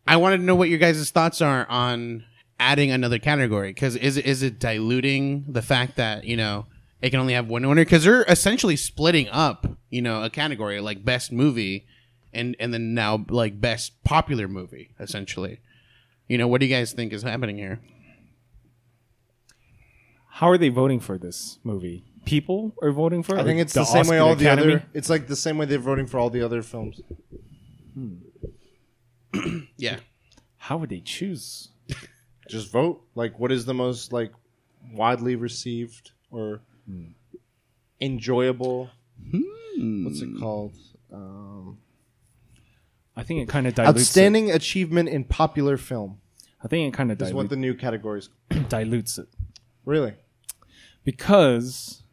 I wanted to know what your guys' thoughts are on adding another category because is it, is it diluting the fact that you know it can only have one winner because they're essentially splitting up you know a category like best movie and and then now like best popular movie essentially you know what do you guys think is happening here How are they voting for this movie? People are voting for it. I think it's the, same way Oscar all the Academy? other. It's like the same way they're voting for all the other films. Hmm. yeah How would they choose? Just vote. Like, what is the most like widely received or enjoyable? What's it called? Um, I think it kind of dilutes. outstanding achievement in popular film It. I think it kind of is what dilutes, the new categories. dilutes it Really? because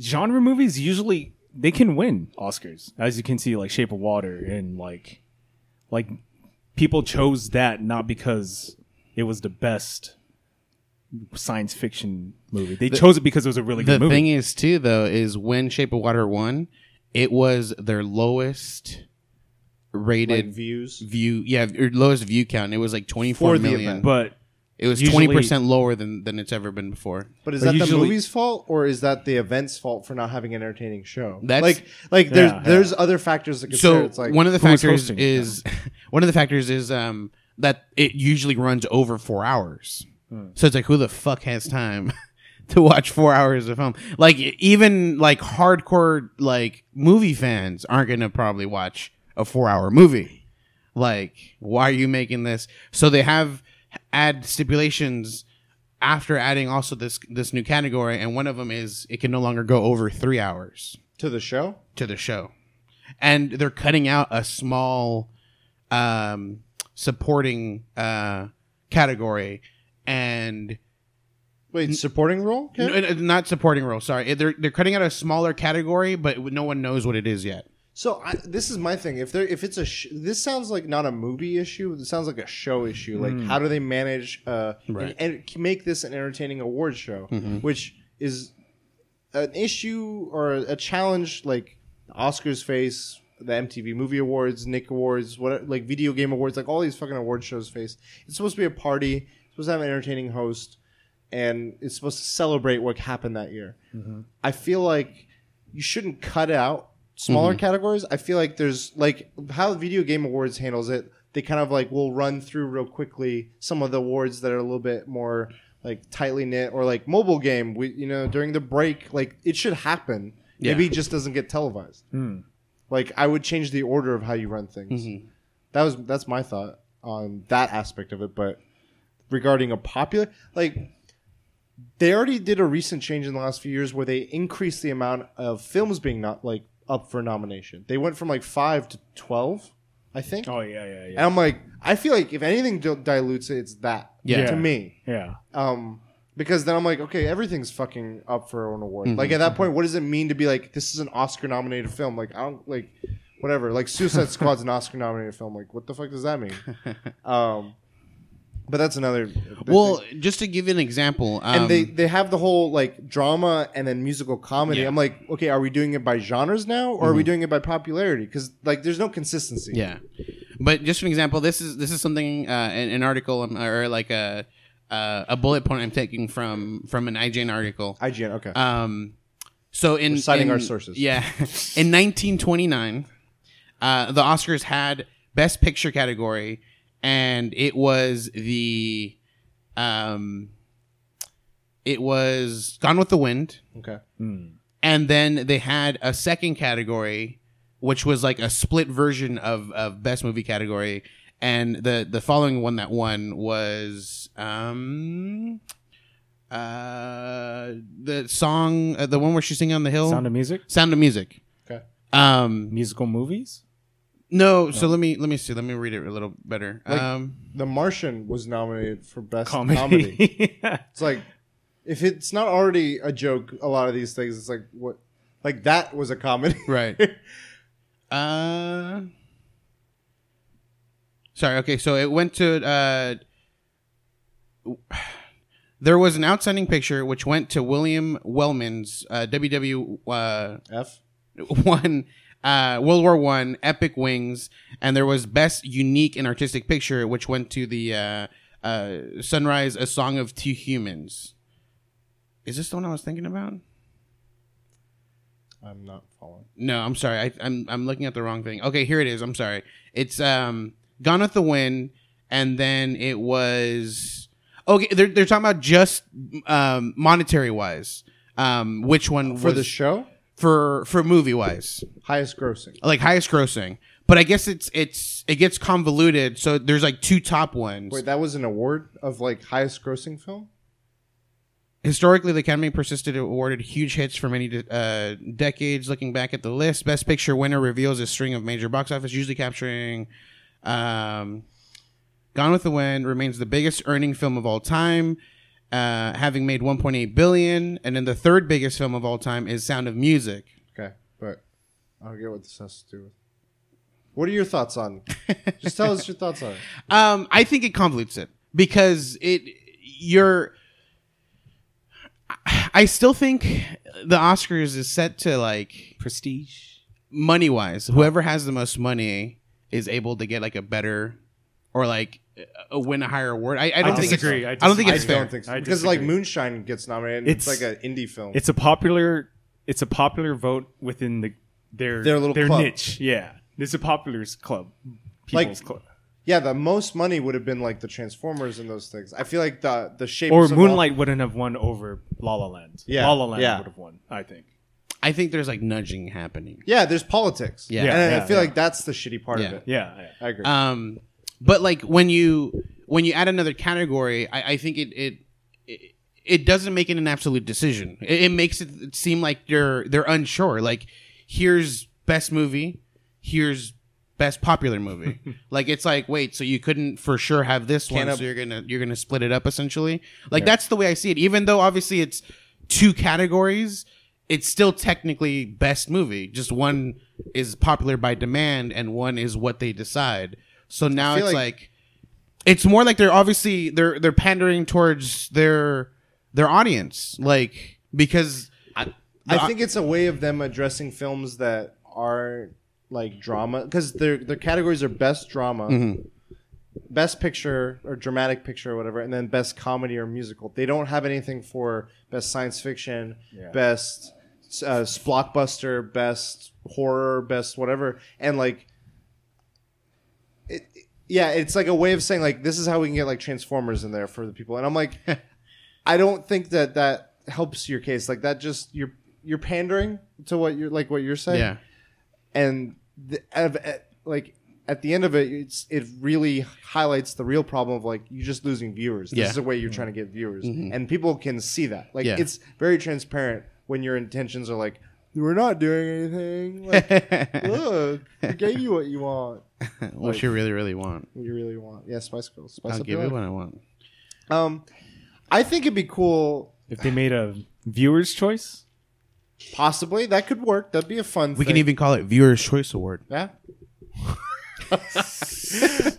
genre movies usually they can win Oscars, as you can see, like Shape of Water and like like people chose that not because it was the best science fiction movie. They chose it because it was a really the good movie. The thing is too though is when shape of water won it was their lowest rated Like views. view yeah or lowest view count it was like 24 For the million event. but it was 20% lower than than it's ever been before But is But that the movie's fault or is that the event's fault for not having an entertaining show? That's- like like there's Yeah, there's other factors that consider. so it's like one of the factors hosting? is one of the factors is um that it usually runs over four hours Hmm. so it's like who the fuck has time to watch four hours of film. Like even like hardcore like movie fans aren't gonna probably watch a four hour movie. Like, why are you making this? So they have add stipulations after adding also this this new category, and one of them is it can no longer go over three hours to the show. to the show, and they're cutting out a small um, supporting uh, category and Wait, supporting role? Okay. n- n- not supporting role. Sorry, they're they're cutting out a smaller category, but no one knows what it is yet. So I, this is my thing. If there, if it's a, sh- this sounds like not a movie issue. It sounds like a show issue. Like how do they manage uh, Right. and, and make this an entertaining award show, which is an issue or a challenge like Oscars face, the MTV Movie Awards, Nick Awards, what like video game awards, like all these fucking award shows face. It's supposed to be a party. Supposed to have an entertaining host, and it's supposed to celebrate what happened that year. Mm-hmm. I feel like you shouldn't cut out smaller mm-hmm. categories. I feel like there's like how Video Game Awards handles it. They kind of like will run through real quickly some of the awards that are a little bit more like tightly knit or like mobile game. We you know during the break like it should happen. Yeah. Maybe it just doesn't get televised. Hmm. Like I would change the order of how you run things. Mm-hmm. That was that's my thought on that aspect of it. But regarding a popular like they already did a recent change in the last few years where they increased the amount of films being not like up for nomination. They went from like five to twelve, I think. Oh yeah, yeah, yeah. And yeah. I'm like, I feel like if anything dil- dilutes it, it's that. Yeah. To me, Yeah. um, because then I'm like, okay, everything's fucking up for an award. Like at that point, what does it mean to be like, this is an Oscar nominated film? Like I don't like, whatever. Like Suicide Squad's an Oscar nominated film. Like what the fuck does that mean? um, but that's another. Well, just to give you an example, um, and they they have the whole like drama and then musical comedy. Yeah. I'm like, okay, are we doing it by genres now, or are we doing it by popularity? Because like, there's no consistency. Yeah, but just an example. This is this is something uh, an, an article um, or like a uh, a bullet point I'm taking from from an IGN article. IGN. Okay. Um, so in We're citing in- our sources. Yeah, in 1929, uh, the Oscars had Best Picture category, and it was the um, it was Gone with the Wind, okay. and then they had a second category, which was like a split version of of Best Movie category, and the the following one that won was um. Uh, the song, uh, the one where she's singing on the hill, Sound of Music, Sound of Music. Okay. Um, musical movies. No, so let me let me see. Let me read it a little better. Like- um, The Martian was nominated for best comedy. Comedy. It's like, if it's not already a joke, a lot of these things, it's like what, like that was a comedy, right. uh, sorry. Okay, so it went to. Uh, there was an outstanding picture which went to William Wellman's uh, WW uh, F. one uh, World War One Epic Wings, and there was Best Unique and Artistic Picture, which went to the uh, uh, Sunrise: A Song of Two Humans. Is this the one I was thinking about? I'm not following. No, I'm sorry. I, I'm I'm looking at the wrong thing. Okay, here it is. I'm sorry. It's um Gone with the Wind, and then it was okay. They're they're talking about just um monetary wise. Um, which one For was the show, for for movie wise? highest grossing. like highest grossing. But I guess it's it's it gets convoluted. So there's like two top ones. Wait, that was an award of like highest grossing film. Historically, the Academy persisted awarded huge hits for many uh, decades. Looking back at the list, Best Picture winner reveals a string of major box office, usually capturing. Um, Gone with the Wind remains the biggest earning film of all time, uh, having made 1.8 billion. And then the third biggest film of all time is Sound of Music. Okay, but I don't get what this has to do with. What are your thoughts on? Just tell us your thoughts on it. Um, I think it convolutes it because it you're. I still think the Oscars is set to like Prestige. money wise. Whoever has the most money is able to get like a better or like a win a higher award. I, I don't I think disagree. It's, I I don't think I it's fair. don't think so I because like. Moonshine gets nominated. It's, It's- like an indie film. It's a popular. It's a popular vote within the their Their little club. niche. Yeah, it's a popular club. Like- club. Yeah, the most money would have been like the Transformers and those things. I feel like the the shape Or Moonlight wouldn't have won over La La Land. Yeah, La La Land yeah. would have won. I think. I think there's like nudging happening. Yeah, there's politics. Yeah. and Yeah, I feel yeah. like that's the shitty part Yeah. of it. Yeah. yeah. I agree. Um, but like when you when you add another category, I, I think it, it it it doesn't make it an absolute decision. It, it makes it seem like they're they're unsure. Like here's best movie, here's best popular movie. like it's like wait, so you couldn't for sure have this Can't one, have- so you're gonna you're gonna split it up essentially. Like that's the way I see it. Even though obviously it's two categories. It's still technically best movie. Just one is popular by demand, and one is what they decide. So now it's like- like, it's more like they're obviously they're they're pandering towards their their audience, like because I think it's a way of them addressing films that are like drama because their their categories are best drama, Mm-hmm. best picture or dramatic picture or whatever, and then best comedy or musical. They don't have anything for best science fiction, Yeah. best uh, blockbuster, best horror, best whatever, and like. It, yeah, it's like a way of saying like this is how we can get like Transformers in there for the people, and I'm like, I don't think that that helps your case. Like that just you're you're pandering to what you're like what you're saying. yeah, And the, eh, like at the end of it, it's it really highlights the real problem of like you're just losing viewers. This Yeah. is a way you're trying to get viewers, and people can see that. Like Yeah. it's very transparent when your intentions are like we're not doing anything. Like, look, we gave you what you want. what you really really want. What you really want. Yeah, Spice Girls. Spice I'll give you what I want. Um, I think it'd be cool. If they made a viewer's choice, Possibly that could work. That'd be a fun. We thing. can even call it Viewers Choice Award. Yeah.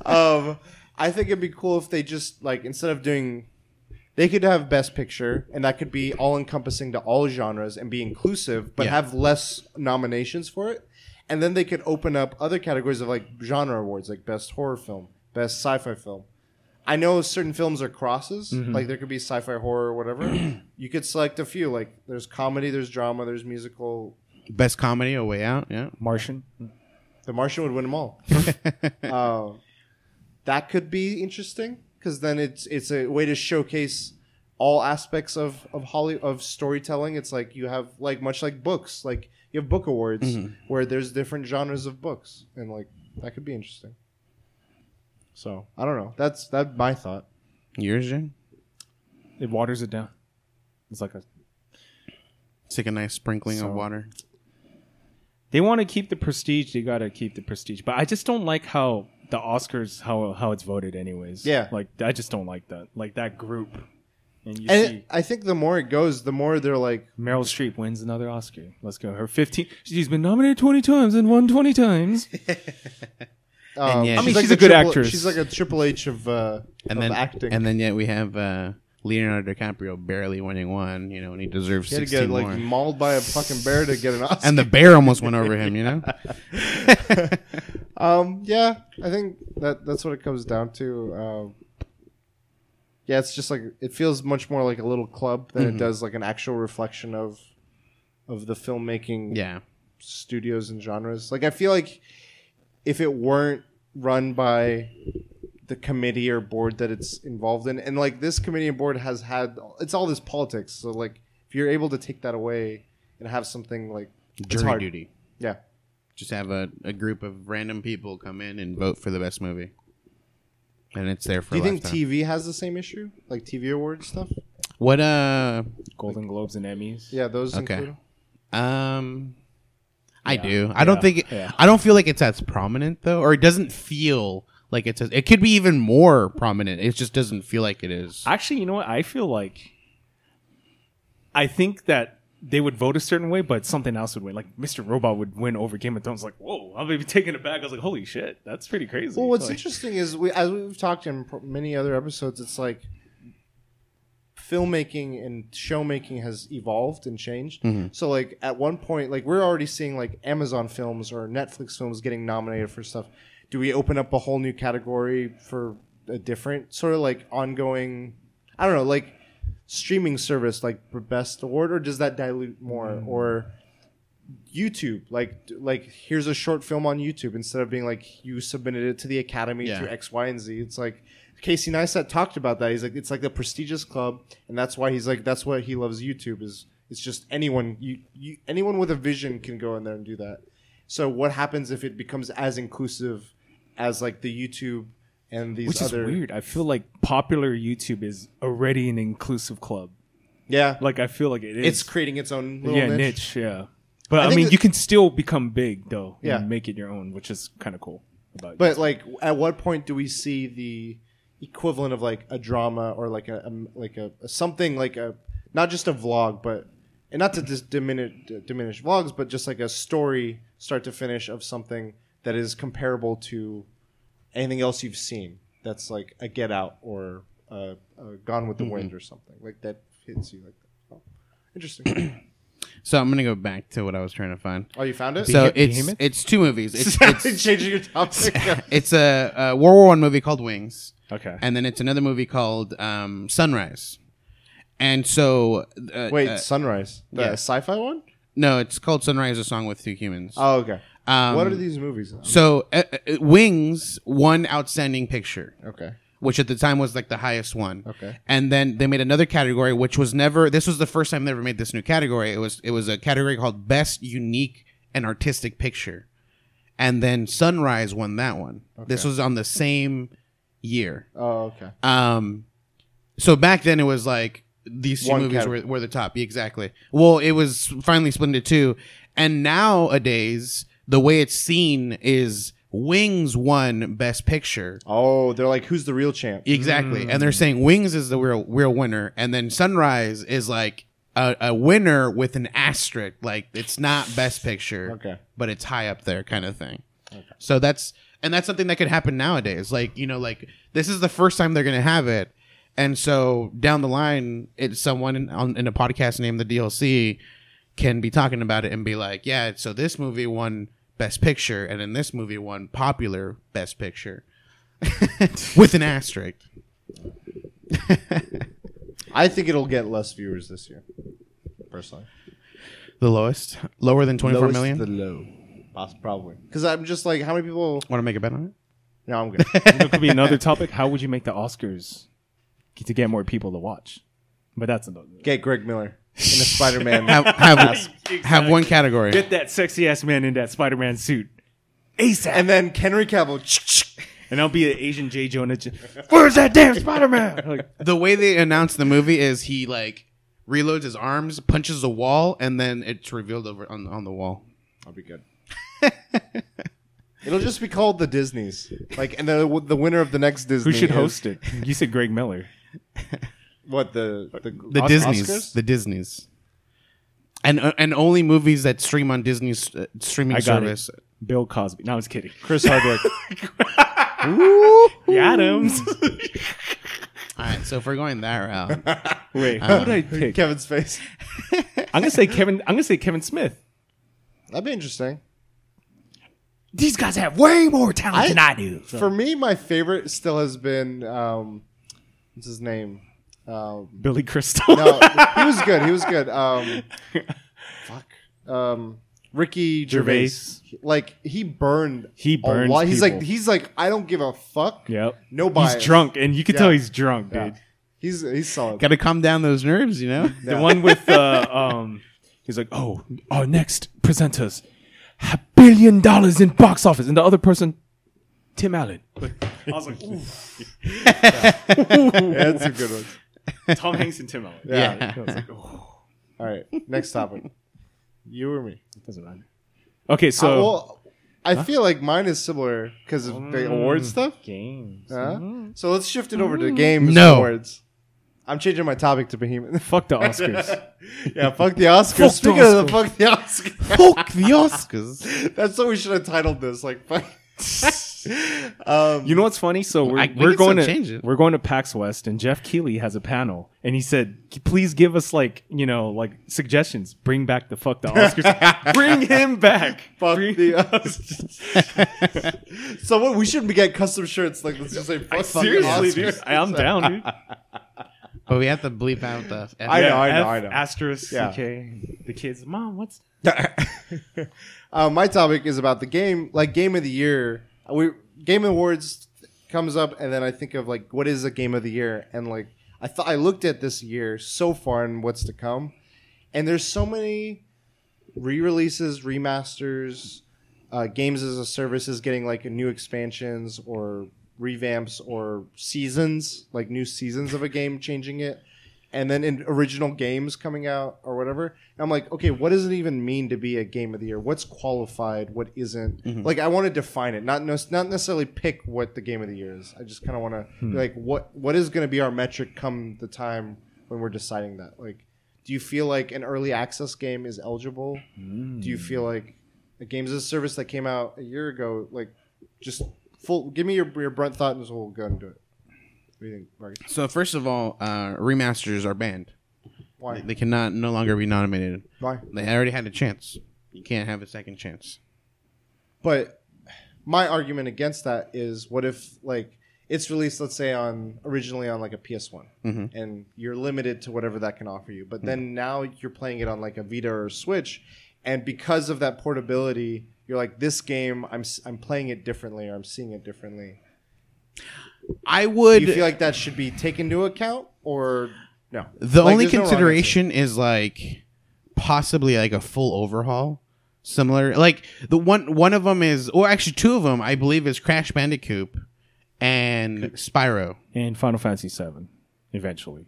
um, I think it'd be cool if they just like instead of doing, they could have best picture, and that could be all encompassing to all genres and be inclusive, but Yeah. have less nominations for it. And then they could open up other categories of like genre awards, like best horror film, best sci-fi film. I know certain films are crosses, like there could be sci-fi horror or whatever. you could select a few, like there's comedy, there's drama, there's musical, Best comedy, A Way Out. Yeah, Martian. The Martian would win them all. uh, that could be interesting because then it's it's a way to showcase all aspects of of Holly of storytelling. It's like you have like much like books, like you have book awards mm-hmm. where there's different genres of books, and like that could be interesting. So I don't know. That's that my thought. yours, Jen. It waters it down. It's like a. It's like a nice sprinkling So- of water. They want to keep the prestige. They got to keep the prestige. But I just don't like how the Oscars how how it's voted. Anyways. Yeah. Like I just don't like that. Like that group. And you And see it, I think the more it goes, the more they're like, Meryl Streep wins another Oscar. Let's go. Her 15. She's been nominated 20 times and won 20 times. um, yeah, I mean, like she's a good triple- actress. She's like a Triple H of uh, And of then acting. and then yet we have uh, Leonardo DiCaprio barely winning one. You know, and he deserves he had to get more. like mauled by a fucking bear to get an Oscar. and the bear almost went over him. You know. Um, yeah, I think that that's what it comes down to. Um, yeah, it's just like it feels much more like a little club than Mm-hmm. it does like an actual reflection of of the filmmaking yeah. studios and genres. Like I feel like if it weren't run by the committee or board that it's involved in, and like this committee and board has had, it's all this politics. So like if you're able to take that away and have something like it's Jury hard. duty. yeah. Just have a, a group of random people come in and vote for the best movie, and it's there for. Do you a think lifetime. TV has the same issue, like TV awards stuff? What uh Golden Globes and Emmys. Yeah, those Okay. include. um I Yeah. do. I don't think it, Yeah. I don't feel like it's as prominent though, or it doesn't feel like it's. As, it could be even more prominent. It just doesn't feel like it is. Actually, you know what? I feel like I think that they would vote a certain way, but something else would win. Like Mr. Robot would win over Game of Thrones. Like, whoa! I'm even taken back. I was like, holy shit, that's pretty crazy. Well, what's Like, interesting is we, as we've talked in many other episodes, it's like filmmaking and showmaking has evolved and changed. Mm-hmm. So, like at one point, like we're already seeing like Amazon films or Netflix films getting nominated for stuff. Do we open up a whole new category for a different sort of like ongoing? I don't know, like streaming service, like best award, or does that dilute more? Mm-hmm. Or YouTube, like like here's a short film on YouTube instead of being like you submitted it to the Academy Yeah. through X, Y, and Z. It's like Casey Neistat talked about that. He's like it's like the prestigious club, and that's why he's like that's why he loves YouTube. Is it's just anyone you, you anyone with a vision can go in there and do that. So what happens if it becomes as inclusive as like the YouTube and these Which is other weird. I feel like popular YouTube is already an inclusive club. yeah Like I feel like it is. it's creating its own little yeah, niche. niche. Yeah, but I I, mean, you can still become big though. Yeah. and make it your own, which is kind of cool. About But like, at what point do we see the equivalent of like a drama or like a, um like a, a something like a not just a vlog, but and not to dis- diminish diminish vlogs, but just like a story start to finish of something that is comparable to anything else you've seen. That's like a Get Out or a, a Gone with the Wind or something like that hits you like that. Oh, interesting. So I'm gonna go back to what I was trying to find. oh, you found it? So Behe- it's Behemoth? it's two movies. It's it's, changing your topic. it's a, a World War One movie called Wings, okay, and then it's another movie called um, Sunrise. And so, uh, Wait, uh, Sunrise, the yeah. sci-fi one? no, it's called Sunrise: A Song with Two Humans. Oh, okay. Um, what are these movies? So, uh, uh, Wings won Outstanding Picture, Okay. which at the time was like the highest one. Okay. And then they made another category, which was never. This was the first time they ever made this new category. It was it was a category called Best Unique and Artistic Picture, and then Sunrise won that one. This was on the same year. Oh, okay. Um, so back then it was like these two One movies category. were, were the top. Exactly. Well, it was finally split into two, and nowadays the way it's seen is Wings won Best Picture. Oh, they're like, who's the real champ? Exactly, and they're mm. saying Wings is the real real winner, and then Sunrise is like a, a winner with an asterisk, like it's not Best Picture, Okay. but it's high up there, kind of thing. Okay. So that's and that's something that could happen nowadays. Like you know, like this is the first time they're gonna have it, and so down the line, it's someone in, on, in a podcast named the DLC can be talking about it and be like, yeah, so this movie won Best Picture, and in this movie won Popular Best Picture with an asterisk. I think it'll get less viewers this year, personally. The lowest, lower than twenty four Lowest million. The low, Poss- probably. Because I'm just like, how many people? Want to make a bet on it? No, I'm good. that could be another topic. How would you make the Oscars to get more people to watch? But that's another. Get Greg Miller in a Spider-Man. Have have, have one category. Get that sexy ass man in that Spider Man suit, ASAP, and then Henry Cavill. and I'll be an Asian J Jonah. J- Where's that damn Spider Man? Like, the way they announce the movie is he like reloads his arms, punches a wall, and then it's revealed over on on the wall. I'll be good. It'll just be called the Disney's, like, and the the winner of the next Disney. who should is- host it? You said Greg Miller. What the the, The Os- Disney's, Oscars? the Disney's, and uh, and only movies that stream on Disney's uh, streaming I got service. it. Bill Cosby. No, I was kidding. Chris Hardwick. The Adams. All right, so if we're going that route, Wait, who would I pick? Kevin's face. I'm gonna say Kevin. I'm gonna say Kevin Smith. That'd be interesting. These guys have way more talent than I do. For me, my favorite still has been um, what's his name? Um, Billy Crystal. no, he was good. He was good. Um, fuck. Um, Ricky Gervais. Gervais. Like he burned. He a burns lot. He's like he's like I don't give a fuck. Yep. No bias. He's drunk, and you can Yeah. tell he's drunk, dude. Yeah. He's he's solid. got to calm down those nerves, you know. The one with uh, um, he's like, oh, our next presenters, a billion dollars in box office, and the other person, Tim Allen. I was like, oof. yeah, that's a good one. Tom Hanks and Tim Allen. Yeah. I was like, oh, All right, next topic. You or me? doesn't matter. Okay, Uh, so well, I feel like mine is similar because of the mm, award stuff. games. Huh? Mm-hmm. So let's shift it over to mm. games No. awards. I'm changing my topic to Behemoth. Fuck the Oscars. yeah, fuck the Oscars. Fuck the Speaking of the fuck the Oscars, Fuck the Oscars. that's what we should have titled this. Like, fuck. um, You know what's funny? So we're, I- we we're going to we're going to PAX West, and Geoff Keighley has a panel, and he said, "Please give us like you know like suggestions. Bring back the fuck the Oscars. Bring him back. fuck Bring- the Oscars. Someone we should get custom shirts. Like, let's just say fuck the Seriously, Oscars. dude, I'm down, dude. But we have to bleep out the. I know, I know, F I know. Asterisk Yeah. CK. The kids, mom, what's uh, my topic is about the game, like game of the year. We game awards comes up, and then I think of like what is a game of the year, and like I thought I looked at this year so far and what's to come, and there's so many re-releases, remasters, uh, games as a service is getting like new expansions or revamps or seasons, like new seasons of a game changing it, and then in original games coming out or whatever. And I'm like, okay, what does it even mean to be a game of the year? What's qualified? What isn't? Mm-hmm. Like, I want to define it, not no, not necessarily pick what the game of the year is. I just kind of want to be hmm. like, what what is going to be our metric come the time when we're deciding that? Like, do you feel like an early access game is eligible? Hmm. Do you feel like a games as a service that came out a year ago, like just full? Give me your your brunt thought, and we'll go and do it. What do you think, Marcus? So first of all, uh, remasters are banned. Why? They cannot no longer be nominated. Why? They already had a chance. You can't have a second chance. But my argument against that is, what if like it's released, let's say on originally on like a PS One, and you're limited to whatever that can offer you. But then now you're playing it on like a Vita or Switch, and because of that portability, you're like, this game, I'm s- I'm playing it differently, or I'm seeing it differently. I Do would. you feel like that should be taken into account, or no? the Like, only there's no consideration is like possibly like a full overhaul. Similar, like the one one of them is, or actually two of them, I believe, is Crash Bandicoot and Spyro. And Final Fantasy VII, eventually.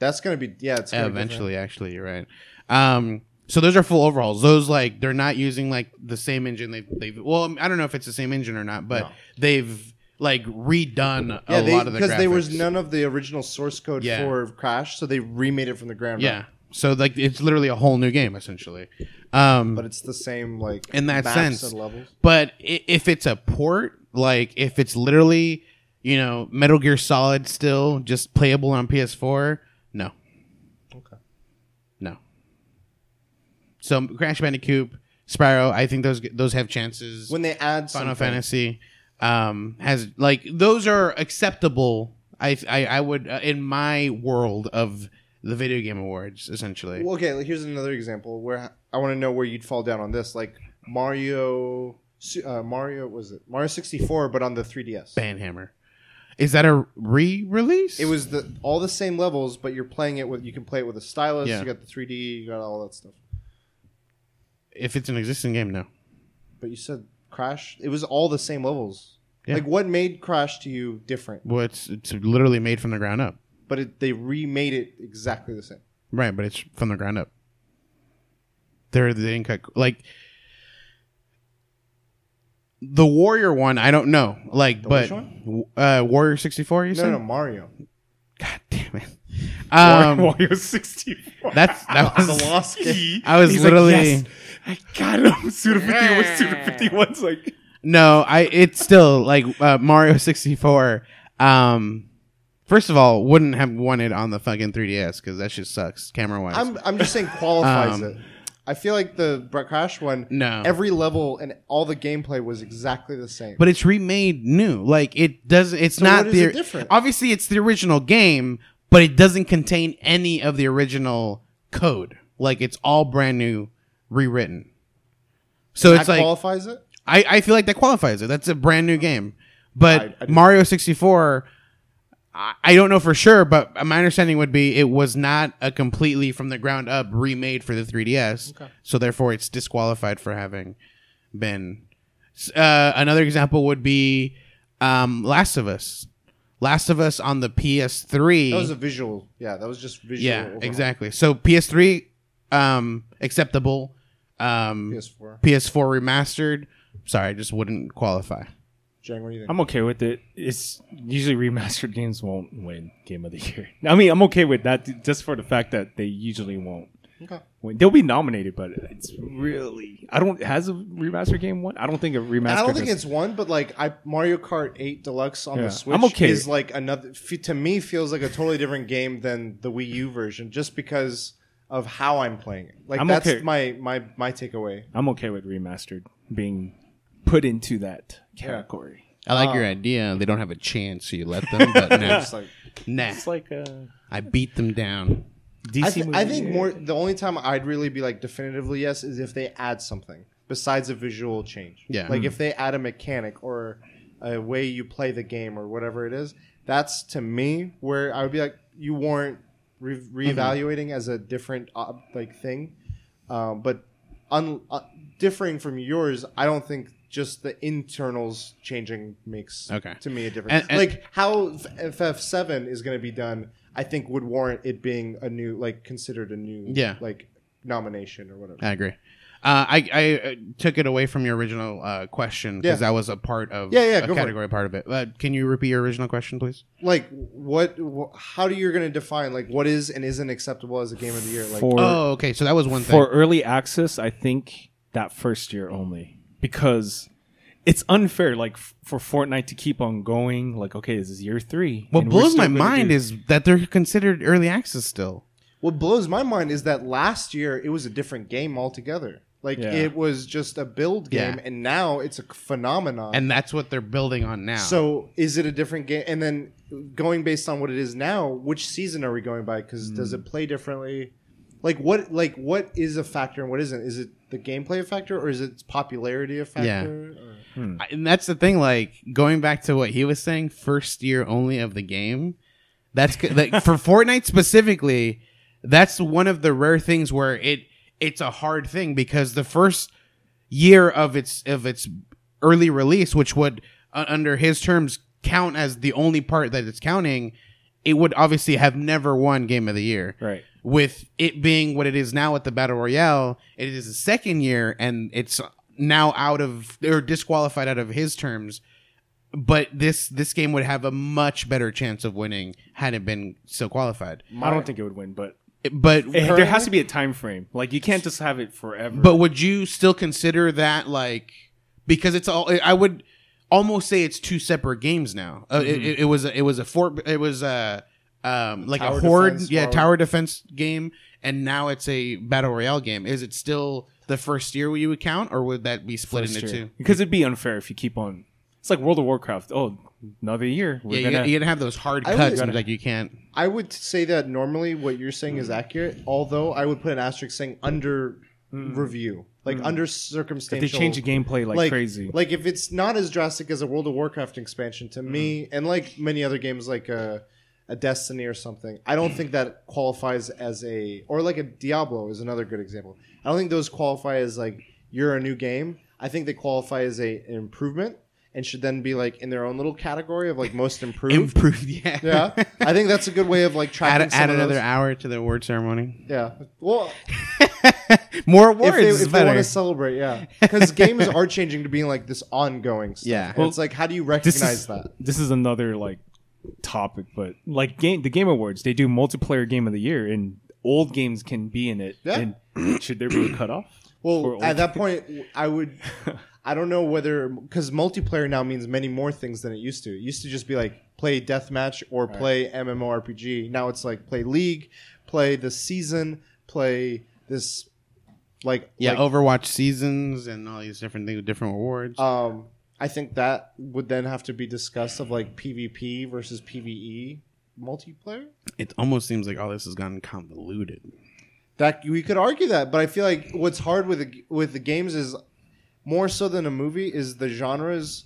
That's gonna be yeah. It's gonna be. Eventually, actually, you're right. Um, so those are full overhauls. Those like they're not using like the same engine. They they've well, I don't know if it's the same engine or not, but No. they've like redone Yeah, a they, lot of the because there was none of the original source code Yeah. for Crash, so they remade it from the ground Yeah, up. so like it's literally a whole new game essentially. Um, But it's the same like in that maps sense. and levels. But i- if it's a port, like if it's literally, you know, Metal Gear Solid still just playable on PS4, no, Okay. no. So Crash Bandicoot, Spyro, I think those those have chances. When they add Final something, Fantasy um, has like those are acceptable. I I, I would uh, in my world of the video game awards essentially. Well, okay, like, here's another example where I want to know where you'd fall down on this. Like Mario, uh, Mario was it Mario 64, but on the 3DS. Banhammer. Is that a re-release? It was the all the same levels, but you're playing it with you can play it with a stylus. Yeah. You got the 3D, you got all that stuff. If it's an existing game, no. But you said Crash. It was all the same levels. Yeah. Like what made Crash to you different? Well, it's it's literally made from the ground up. But it, they remade it exactly the same. Right, but it's from the ground up. They're they didn't cut like the Wario one. I don't know, like, but which uh, Wario sixty four. You No, said, no, Mario. God damn it. Um, Wario 64. that's that was the lost game. I was He's literally like, yes, I got him. Suda 51. Suda 51's like, no. I it's still like uh, Mario sixty four. Um, first of all, wouldn't have won it on the fucking 3ds because that shit sucks camera wise. I'm I'm just saying qualifies Um, it. I feel like the Brett Crash one. No. every level and all the gameplay was exactly the same. but it's remade new. Like it doesn't. It's So not what is the it different? obviously it's the original game, but it doesn't contain any of the original code. Like it's all brand new, rewritten. So that it's like qualifies it. I, I feel like that qualifies it. That's a brand new game. But I- I Mario 64, I, I don't know for sure, but my understanding would be it was not a completely from the ground up remade for the 3DS. So therefore, it's disqualified for having been. Uh, another example would be um, Last of Us. Last of Us on the PS3. That was a visual. Yeah, that was just visual. yeah, overhaul. exactly. So PS3 um, acceptable. Um, PS4. PS4 remastered. Sorry, I just wouldn't qualify. Jang, what do you think? I'm okay with it. It's usually remastered games won't win Game of the Year. I mean, I'm okay with that just for the fact that they usually won't Okay. win. They'll be nominated, but it's really I don't has a remastered game won. I don't think a remastered. And I don't think has- it's one, but like I Mario Kart 8 Deluxe on Yeah. the Switch I'm okay. is like another to me feels like a totally different game than the Wii U version just because of how I'm playing it. Like I'm that's okay. my my my takeaway. I'm okay with remastered being put into that category. I like your idea. They don't have a chance, so you let them. But nah, It's like nah. It's like uh, I beat them down. DC I, th- movie. I think more. The only time I'd really be like definitively yes is if they add something besides a visual change. Yeah. Like if they add a mechanic or a way you play the game or whatever it is. That's to me where I would be like, you warrant re- reevaluating as a different uh, like thing. Um, but un- uh, differing from yours, I don't think just the internals changing makes Okay. to me a difference. And- and- like how FF seven is going to be done, I think would warrant it being a new, like considered a new, Yeah. like nomination or whatever. I agree. Uh, I I uh, took it away from your original uh, question because Yeah. that was a part of Yeah, yeah, a go for it. category part of it. Uh, can you repeat your original question, please? Like what? Wh- how do you're going to define like what is and isn't acceptable as a game of the year? Like for oh, okay. So that was one thing. for early access, I think that first year only because it's unfair. Like f- for Fortnite to keep on going. Like okay, this is year three. what and we're blows still my gonna mind do- is that they're considered early access still. what blows my mind is that last year it was a different game altogether. Like Yeah. it was just a build game, Yeah. and now it's a phenomenon. And that's what they're building on now. So is it a different game? And then going based on what it is now, which season are we going by? Because does Hmm. it play differently? Like what? Like what is a factor and what isn't? Is it the gameplay a factor or is it popularity a factor? Or- I- and that's the thing. Like going back to what he was saying, first year only of the game. That's c- like for Fortnite specifically. That's one of the rare things where it it's a hard thing because the first year of its of its early release, which would uh, under his terms count as the only part that it's counting, it would obviously have never won Game of the Year. Right. with it being what it is now at the battle royale it is the second year and it's now out of or disqualified out of his terms. But this this game would have a much better chance of winning had it been so qualified. I don't think it would win, but but eh, there has to be a time frame. Like you can't just have it forever. but would you still consider that like because it's all i would almost say it's two separate games now uh, it, it, it was a, it was a fort it was a um like Tower a horde defense, yeah or- tower defense game and now it's a battle royale game is it still the first year you would count or would that be split First into year. two because it'd be unfair if you keep on. It's like World of Warcraft. Oh, another year. We're yeah, gonna, you, gotta have those hard I cuts. would- and, like you can't. I would say that normally what you're saying is accurate, although I would put an asterisk saying under mm. review, like mm. under circumstantial. if they change the gameplay like, crazy. Like if it's not as drastic as a World of Warcraft expansion to me, mm. and like many other games like a, a Destiny or something, I don't think that qualifies as a or like a Diablo is another good example. I don't think those qualify as like you're a new game. I think they qualify as a an improvement and should then be like in their own little category of like most improved. Improved, yeah. yeah, I think that's a good way of like tracking. add some add of another those. hour to the award ceremony. Yeah. Well, More awards if they, is if they want to celebrate, yeah, because games are changing to being like this ongoing stuff. Yeah. And it's like, how do you this recognize is that? this is another like topic, but like game the Game Awards, they do multiplayer game of the year, and old games can be in it. Yeah. And should there be a cutoff? Well, For at old- that point, I would. I don't know whether because multiplayer now means many more things than it used to. It used to just be like play deathmatch or play MMORPG. Now it's like play League, play the season, play this, like yeah, like, Overwatch seasons and all these different things, different awards. Um, I think that would then have to be discussed of like PvP versus PvE multiplayer. it almost seems like all this has gotten convoluted. That we could argue that, but I feel like what's hard with the, with the games is more so than a movie is the genres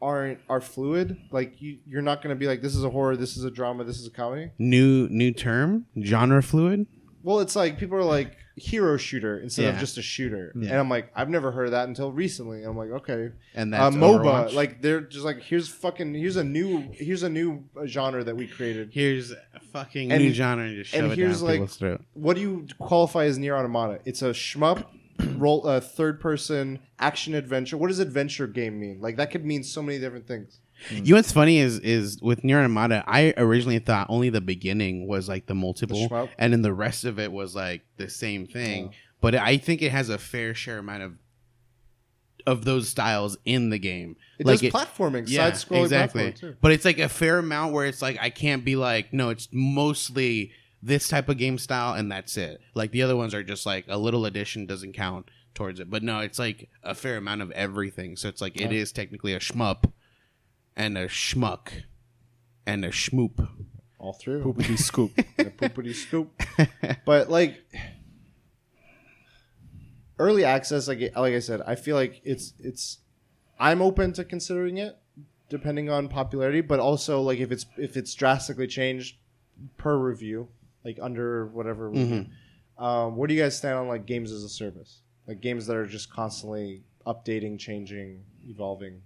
aren't are fluid. Like you, you're not going to be like this is a horror, this is a drama, this is a comedy. New new term, genre fluid. Well, it's like people are like hero shooter instead of just a shooter, Yeah. and I'm like I've never heard of that until recently. And I'm like okay, And uh, that's MOBA, Overwatch. like they're just like here's fucking here's a new here's a new uh, genre that we created. here's a fucking And- new genre and just and it here's, down like- people's throat. What do you qualify as Nier Automata? It's a shmup, roll, uh, third person action adventure. What does adventure game mean? Like that could mean so many different things. You know what's funny is is with Nier Automata, I originally thought only the beginning was like the multiple, shmup? and then the rest of it was like the same thing. But I think it has a fair share amount of of those styles in the game. It like does platforming, side scrolling exactly. But it's like a fair amount where it's like I can't be like, no, it's mostly this type of game style and that's it. Like the other ones are just like a little addition doesn't count towards it. But no, it's like a fair amount of everything. So it's like it Yeah. is technically a shmup and a schmuck and a schmoop. all through. Poopity scoop. The poopity scoop. but like early access, like like I said, I feel like it's it's. I'm open to considering it, depending on popularity, but also like if it's if it's drastically changed per review, like under whatever. Review. Um, where do you guys stand on like games as a service, like games that are just constantly updating, changing, evolving?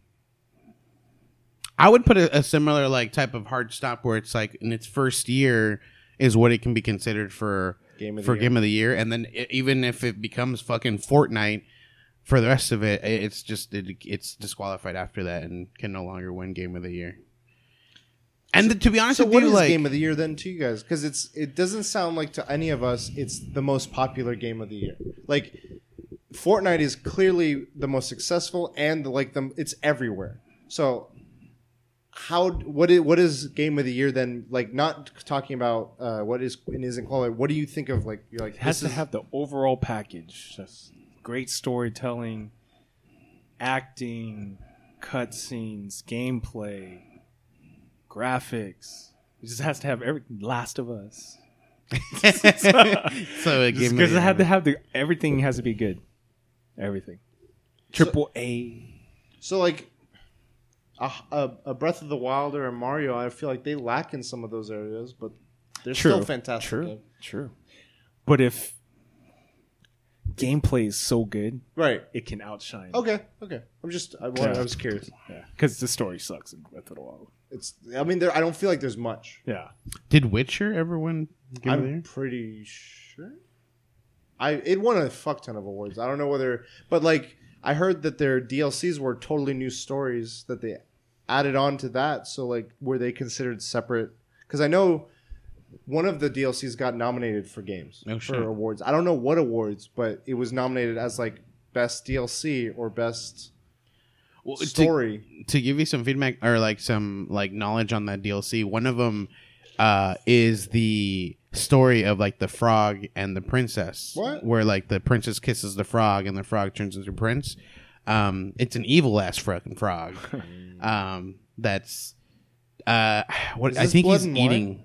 I would put a, a similar like type of hard stop where it's like in its first year is what it can be considered for Game of the for year. game of the year, and then i even if it becomes fucking Fortnite for the rest of it, it's just it, it's disqualified after that and can no longer win game of the year. And to be honest So with what you, is like game of the year then to you guys? Because it's it doesn't sound like to any of us it's the most popular game of the year. Like Fortnite is clearly the most successful and the, like the it's everywhere. So how what is what is game of the year then? Like not talking about uh, what is and isn't qualified. What do you think of like you're like It has this to is- have the overall package. Just great storytelling, acting, cutscenes, gameplay, graphics. It just has to have every Last of Us. so it game me Because the it had to have the everything has to be good. Everything. Triple A. so like. A, a, a Breath of the Wild or a Mario, I feel like they lack in some of those areas, but they're still fantastic. True. games. True. But if gameplay is so good, Right. it can outshine. Okay. Okay. I'm just. I, wanted, Yeah. I was curious. Yeah. Because the story sucks in Breath of the Wild. It's. I mean, there. I don't feel like there's much. Yeah. Did Witcher ever win game of the I'm year? pretty sure. I it won a fuck ton of awards. I don't know whether, but like I heard that their DLCs were totally new stories that they added on to that. So like, were they considered separate? Because I know one of the DLCs got nominated for games Oh, for shit. awards. I don't know what awards, but it was nominated as like best DLC or best Well, story. to give you some feedback or like some like knowledge on that DLC, one of them uh, is the story of like the frog and the princess. What? Where like the princess kisses the frog and the frog turns into a prince. Um, it's an evil ass fucking frog. um, that's uh, what Is I think he's eating.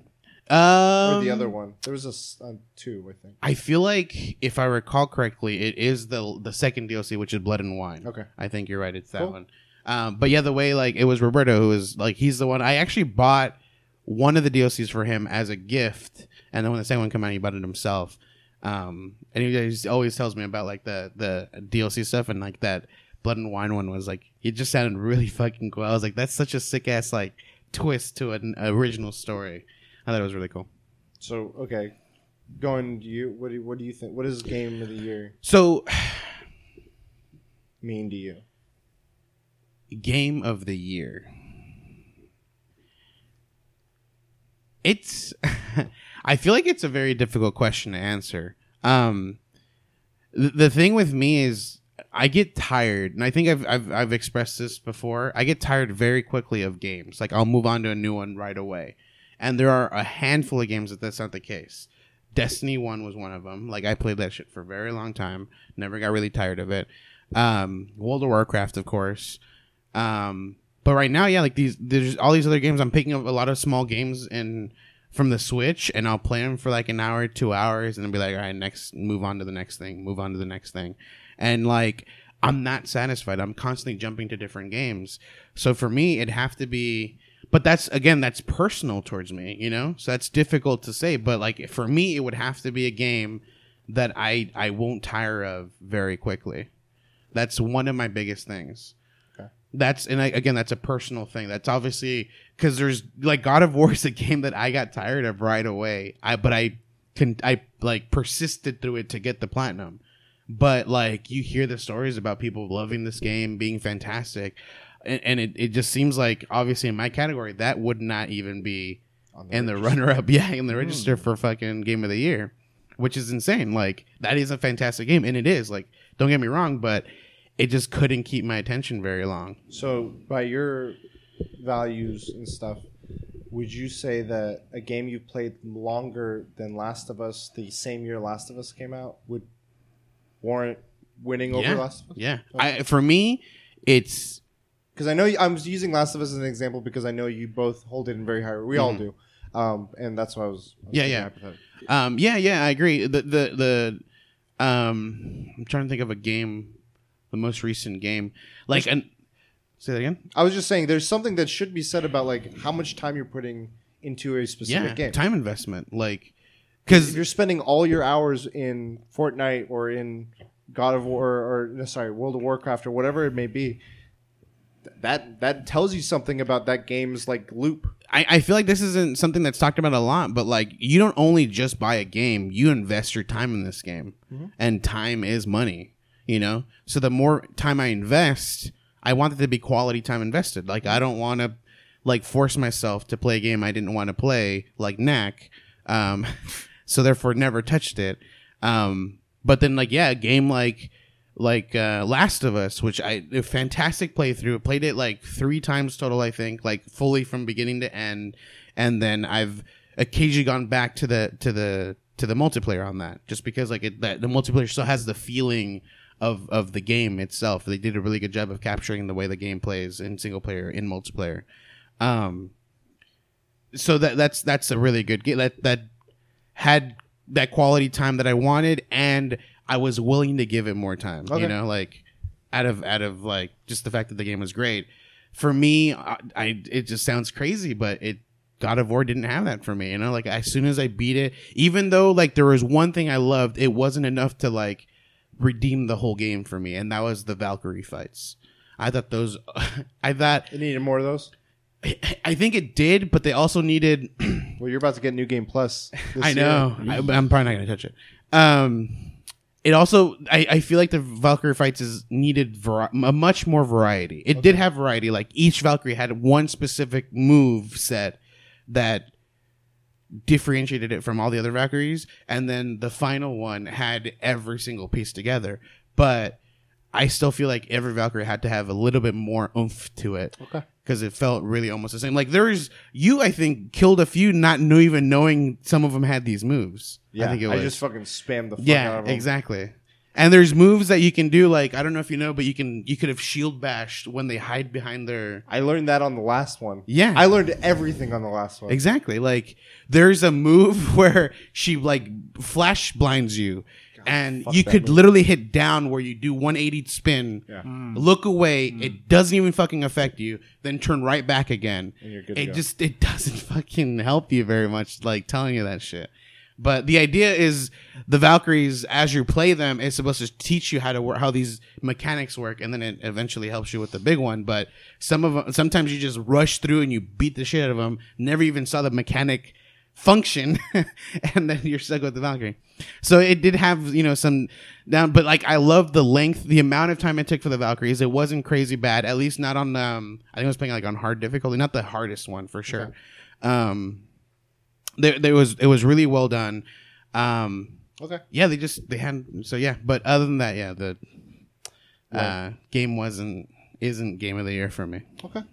Um, or the other one. There was a uh, two, I think. I feel like if I recall correctly, it is the the second DLC, which is Blood and Wine. Okay. I think you're right. It's that Cool. one. Um, but yeah, the way like it was Roberto who was like he's the one. I actually bought one of the DLCs for him as a gift, and then when the second one came out, he bought it himself. Um, and he just always tells me about like the the DLC stuff and like that Blood and Wine one was like it just sounded really fucking cool. I was like, that's such a sick ass like twist to an original story. I thought it was really cool. So okay, going to you. What do you, what do you think? What is game of the year So, mean to you? game of the year. It's I feel like it's a very difficult question to answer. Um th- the thing with me is I get tired, and I think I've, I've I've expressed this before. I get tired very quickly of games. Like I'll move on to a new one right away, and there are a handful of games that that's not the case. Destiny One was one of them. Like I played that shit for a very long time. Never got really tired of it. Um, World of Warcraft, of course. Um, but right now, yeah, like these, there's all these other games. I'm picking up a lot of small games and from the Switch, and I'll play them for like an hour, two hours, and then be like, all right, next, move on to the next thing, move on to the next thing, and like I'm not satisfied. I'm constantly jumping to different games. So for me, it'd have to be. But that's again, that's personal towards me, you know. So that's difficult to say. But like for me, it would have to be a game that I I won't tire of very quickly. That's one of my biggest things. okay. That's and I, again, that's a personal thing. That's obviously because there's like God of War is a game that I got tired of right away. I but I can I like persisted through it to get the platinum. But like you hear the stories about people loving this game, being fantastic, and, and it, it just seems like obviously in my category that would not even be On in the register? runner up, yeah, in the hmm. register for fucking game of the year, which is insane. Like that is a fantastic game, and it is. Like don't get me wrong, but it just couldn't keep my attention very long. So, by your values and stuff, would you say that a game you've played longer than Last of Us, the same year Last of Us came out, would warrant winning over yeah, Last of Us? yeah. I, for me, it's Because I know you, I'm using Last of Us as an example because I know you both hold it in very high. We all Mhm. do. Um, and that's why I was. I was Yeah, yeah. hypothetical. Um, yeah, yeah, I agree. The the the um, I'm trying to think of a game, the most recent game, like an. Say that again. I was just saying, there's something that should be said about like how much time you're putting into a specific Yeah, game. time investment, like if because you're spending all your hours in Fortnite or in God of War or no, sorry World of Warcraft or whatever it may be, that that tells you something about that game's like loop. I, I feel like this isn't something that's talked about a lot, but like you don't only just buy a game, you invest your time in this game. And time is money, you know? So the more time I invest, I want it to be quality time invested. Like I don't want to like force myself to play a game I didn't want to play, like Knack. Um so therefore never touched it. Um but then like yeah, a game like like uh, Last of Us, which I a fantastic playthrough. Played it like three times total, I think, like fully from beginning to end. And then I've occasionally gone back to the to the to the multiplayer on that, just because like it, that the multiplayer still has the feeling of of the game itself. They did a really good job of capturing the way the game plays in single player in multiplayer. Um, so that that's that's a really good game that that had that quality time that I wanted, and I was willing to give it more time. Okay. You know, like out of out of like just the fact that the game was great. For me, I, I it just sounds crazy, but it God of War didn't have that for me. You know, like as soon as I beat it, even though like there was one thing I loved, it wasn't enough to like redeem the whole game for me, and that was the Valkyrie fights. I thought those, I thought, It needed more of those. I think it did, but they also needed Well, you're about to get New Game Plus. this I know. I, I'm probably not gonna touch it. Um, it also, I, I feel like the Valkyrie fights is needed vari- a much more variety. It did have variety. Like each Valkyrie had one specific move set that differentiated it from all the other Valkyries, and then the final one had every single piece together. But I still feel like every Valkyrie had to have a little bit more oomph to it Okay. Because it felt really almost the same. Like there is you, I think, killed a few not know, even knowing some of them had these moves. Yeah, I think it was. just fucking spammed the fuck out yeah, of them. exactly. And there's moves that you can do. Like I don't know if you know, but you can you could have shield bashed when they hide behind their. I learned that on the last one. Yeah. I learned everything on the last one. Exactly. Like there's a move where she like flash blinds you. And fuck you that could move. literally hit down where you do 180 spin, Yeah. Mm. look away. Mm. It doesn't even fucking affect you. Then turn right back again. And you're good to it go. just it doesn't fucking help you very much. Like telling you that shit. But the idea is the Valkyries, as you play them, is supposed to teach you how to work, how these mechanics work, and then it eventually helps you with the big one. But some of them, sometimes you just rush through and you beat the shit out of them. Never even saw the mechanic function, and then you're stuck with the Valkyrie. So it did have you know some down, but like I love the length, the amount of time it took for the Valkyries. It wasn't crazy bad, at least not on. Um, I think I was playing like on hard difficulty, not the hardest one for sure. Um, there, there was it was really well done. Um, Okay. yeah, they just they had so yeah. But other than that, yeah, the uh, game wasn't isn't game of the year for me. Okay.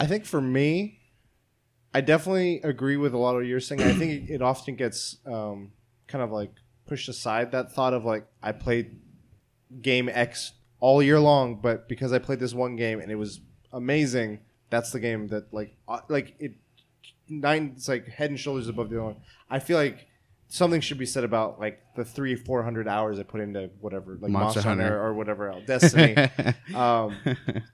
I think for me, I definitely agree with a lot of what you're saying. I think it, often gets um, kind of like pushed aside that thought of like I played game X all year long, but because I played this one game and it was amazing, that's the game that like uh, like it nine it's like head and shoulders above the other one. I feel like something should be said about like the three four hundred hours I put into whatever like Monster Monster, Hunter. Hunter. or whatever else Destiny. um,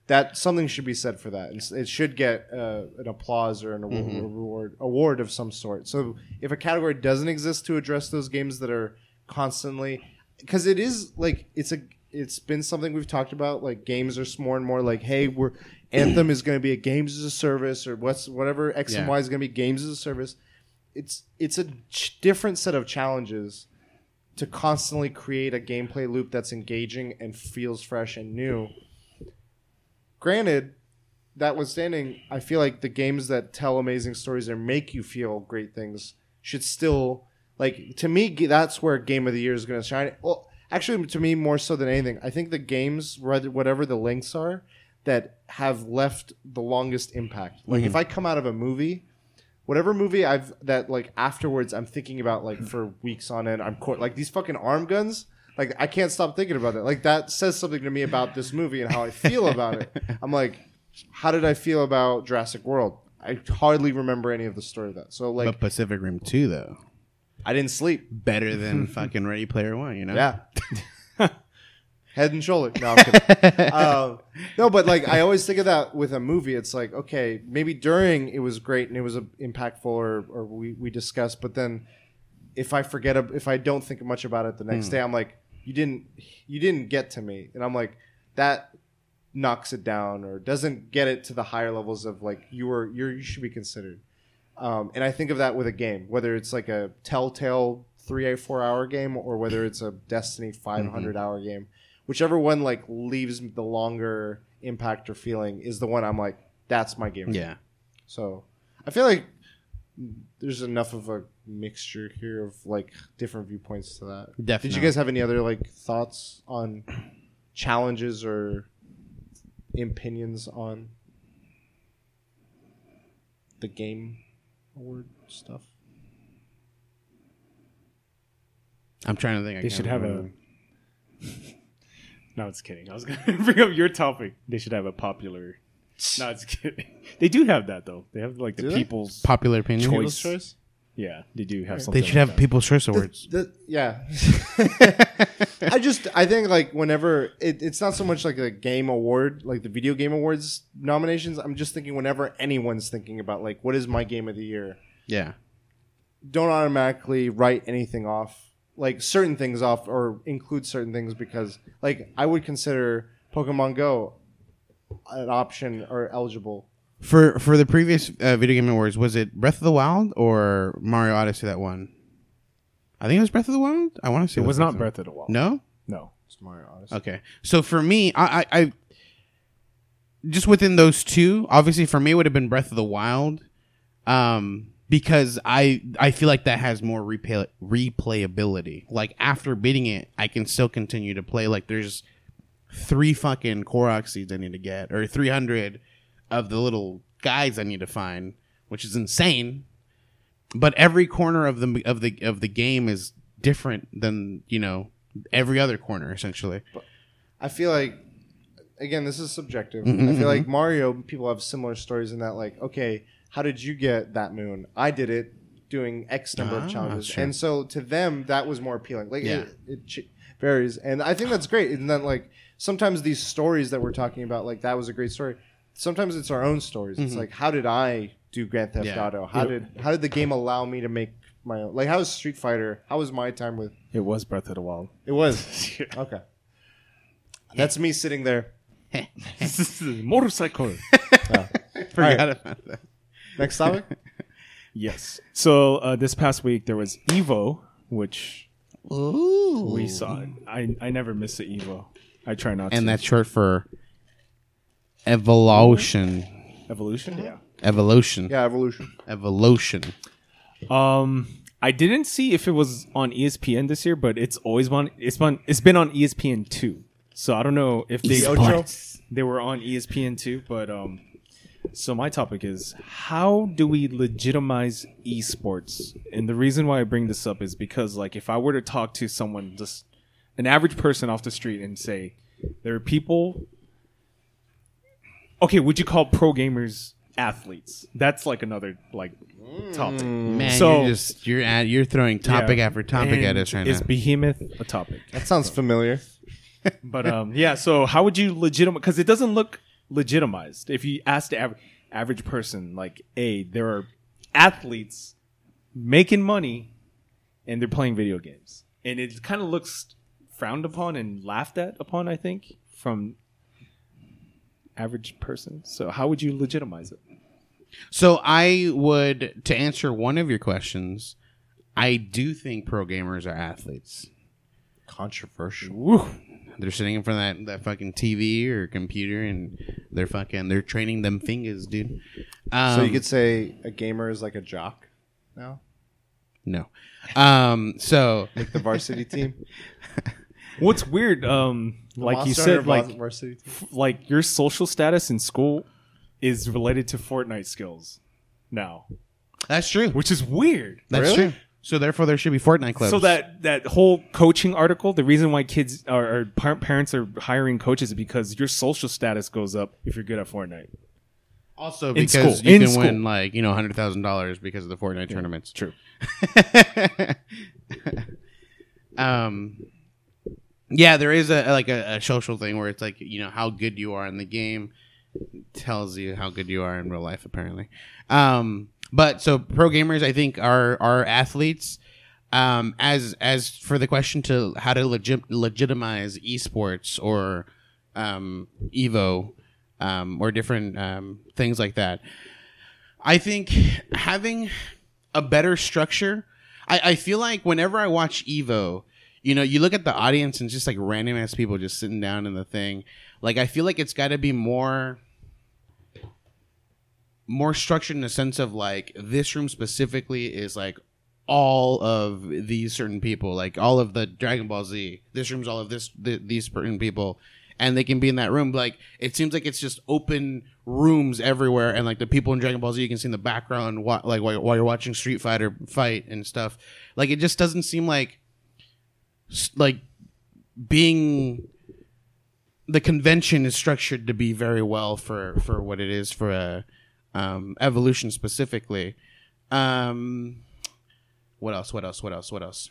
that something should be said for that. It's- It should get uh, an applause or an award, Mm-hmm. award award of some sort. So if a category doesn't exist to address those games that are constantly, because it is like it's a it's been something we've talked about. Like games are more and more like, hey, we're Anthem is going to be a games as a service, or what's whatever X and Y is going to be games as a service. It's it's a ch- different set of challenges to constantly create a gameplay loop that's engaging and feels fresh and new. Granted, that withstanding, I feel like the games that tell amazing stories or make you feel great things should still like to me that's where game of the year is going to shine. Well, actually to me more so than anything, I think the games whatever the lengths are that have left the longest impact. Like mm-hmm. if I come out of a movie whatever movie I've that like afterwards I'm thinking about like for weeks on end. I'm like these fucking arm guns. Like I can't stop thinking about it. Like that says something to me about this movie and how I feel about it. I'm like, how did I feel about Jurassic World? I hardly remember any of the story of that. So like but Pacific Rim Two though, I didn't sleep. better than fucking Ready Player One. You know? Yeah. Head and shoulder. No, I'm kidding. um, no, but like I always think of that with a movie. It's like okay, maybe during it was great and it was uh, impactful, or or we we discussed, but then if I forget, if I don't think much about it the next day, I'm like, you didn't you didn't get to me, and I'm like that knocks it down or doesn't get it to the higher levels of like you were you're, you should be considered. Um, and I think of that with a game, whether it's like a Telltale three a four hour game or whether it's a Destiny five hour game, whichever one like leaves the longer impact or feeling is the one I'm like that's my game. Yeah. So I feel like there's enough of a mixture here of like different viewpoints to that. Definitely. Did you guys have any other like thoughts on challenges or opinions on the game award stuff? I'm trying to think. I They can't should have a. remember. No, it's kidding. I was gonna bring up your topic. They should have a popular. No, it's kidding. They do have that though. They have like the Do they? people's. popular opinion. Choice. choice. Yeah, they do have something. They should like have that. People's Choice Awards. The, yeah. I just I think like whenever it, it's not so much like a game award like the video game awards nominations. I'm just thinking whenever anyone's thinking about like what is my game of the year, yeah. don't automatically write anything off like certain things off or include certain things because like I would consider Pokemon Go an option or eligible. For for the previous uh, video game awards, was it Breath of the Wild or Mario Odyssey that won? I think it was Breath of the Wild. I want to say It was not Breath. Breath of the Wild. of the Wild. No. It's Mario Odyssey. Okay. So for me, I, I, I just within those two, obviously for me it would have been Breath of the Wild, um, because I I feel like that has more replay replayability. Like after beating it, I can still continue to play. Like there's three fucking Korok seeds I need to get, or three hundred of the little guys I need to find, which is insane. But every corner of the of the of the game is different than you know every other corner essentially. I feel like again, this is subjective. Mhm, I feel like Mario people have similar stories in that like, okay, how did you get that moon? I did it doing X number Ah, of challenges, sure. and so to them that was more appealing. Like Yeah. it, it varies, and I think that's great. And then like sometimes these stories that we're talking about, like that was a great story. Sometimes it's our own stories. It's like, how did I do Grand Theft Yeah. Auto? How did how did the game allow me to make my own? Like how was Street Fighter? How was my time with? It was Breath of the Wild. It was okay. That's me sitting there. Motorcycle. Forgot about that. Next topic. yes. So uh, this past week there was Evo, which Ooh. we saw. I I never miss the Evo. I try not and to. that's short for evolution. Evolution. Yeah. Evolution. Yeah, evolution. Evolution. Um, I didn't see if it was on ESPN this year, but it's always been it's been it's been on ESPN two. So I don't know if they Esports. they were on ESPN two, but um. So my topic is how do we legitimize esports? And the reason why I bring this up is because like if I were to talk to someone just an average person off the street and say there are people Okay, would you call pro gamers athletes? That's like another like topic. Man, So- you're just you're at you're throwing topic Yeah. after topic at us right is now. Is behemoth a topic? That sounds familiar. But um, yeah. So how would you legitimize? Because it doesn't look legitimized. If you ask the aver- average person, like, "Hey, there are athletes making money, and they're playing video games," and it kind of looks frowned upon and laughed at upon. I think from average person. So how would you legitimize it? So I would to answer one of your questions. I do think pro gamers are athletes. Controversial. Woo. They're sitting in front of that, that fucking TV or computer and they're fucking they're training them fingers, dude. Um, so you could say a gamer is like a jock now, no. Um, so like the varsity team. What's weird? Um, like you said, like varsity team. like your social status in school is related to Fortnite skills now, that's true. which is weird. That's Really? true. So therefore, there should be Fortnite clubs. So that that whole coaching article, the reason why kids or, or par- parents are hiring coaches is because your social status goes up if you're good at Fortnite. Also, because school. you In can school. win like you know hundred thousand dollars because of the Fortnite tournaments. True. um, yeah, there is a like a, a social thing where it's like you know how good you are in the game tells you how good you are in real life, apparently. Um, but so pro gamers, I think, are are athletes. Um, as as for the question to how to legit, legitimize esports or um, Evo um, or different um, things like that, I think having a better structure. I, I feel like whenever I watch Evo, you know, you look at the audience and just like random ass people just sitting down in the thing. Like I feel like it's got to be more more structured in the sense of like this room specifically is like all of these certain people, like all of the Dragon Ball Z. This room's all of this th- these certain people, and they can be in that room. Like it seems like it's just open rooms everywhere, and like the people in Dragon Ball Z, you can see in the background, wa- like while, while you're watching Street Fighter fight and stuff. Like it just doesn't seem like like being the convention is structured to be very well for for what it is for a um, evolution specifically. Um, what else? What else? What else? What else?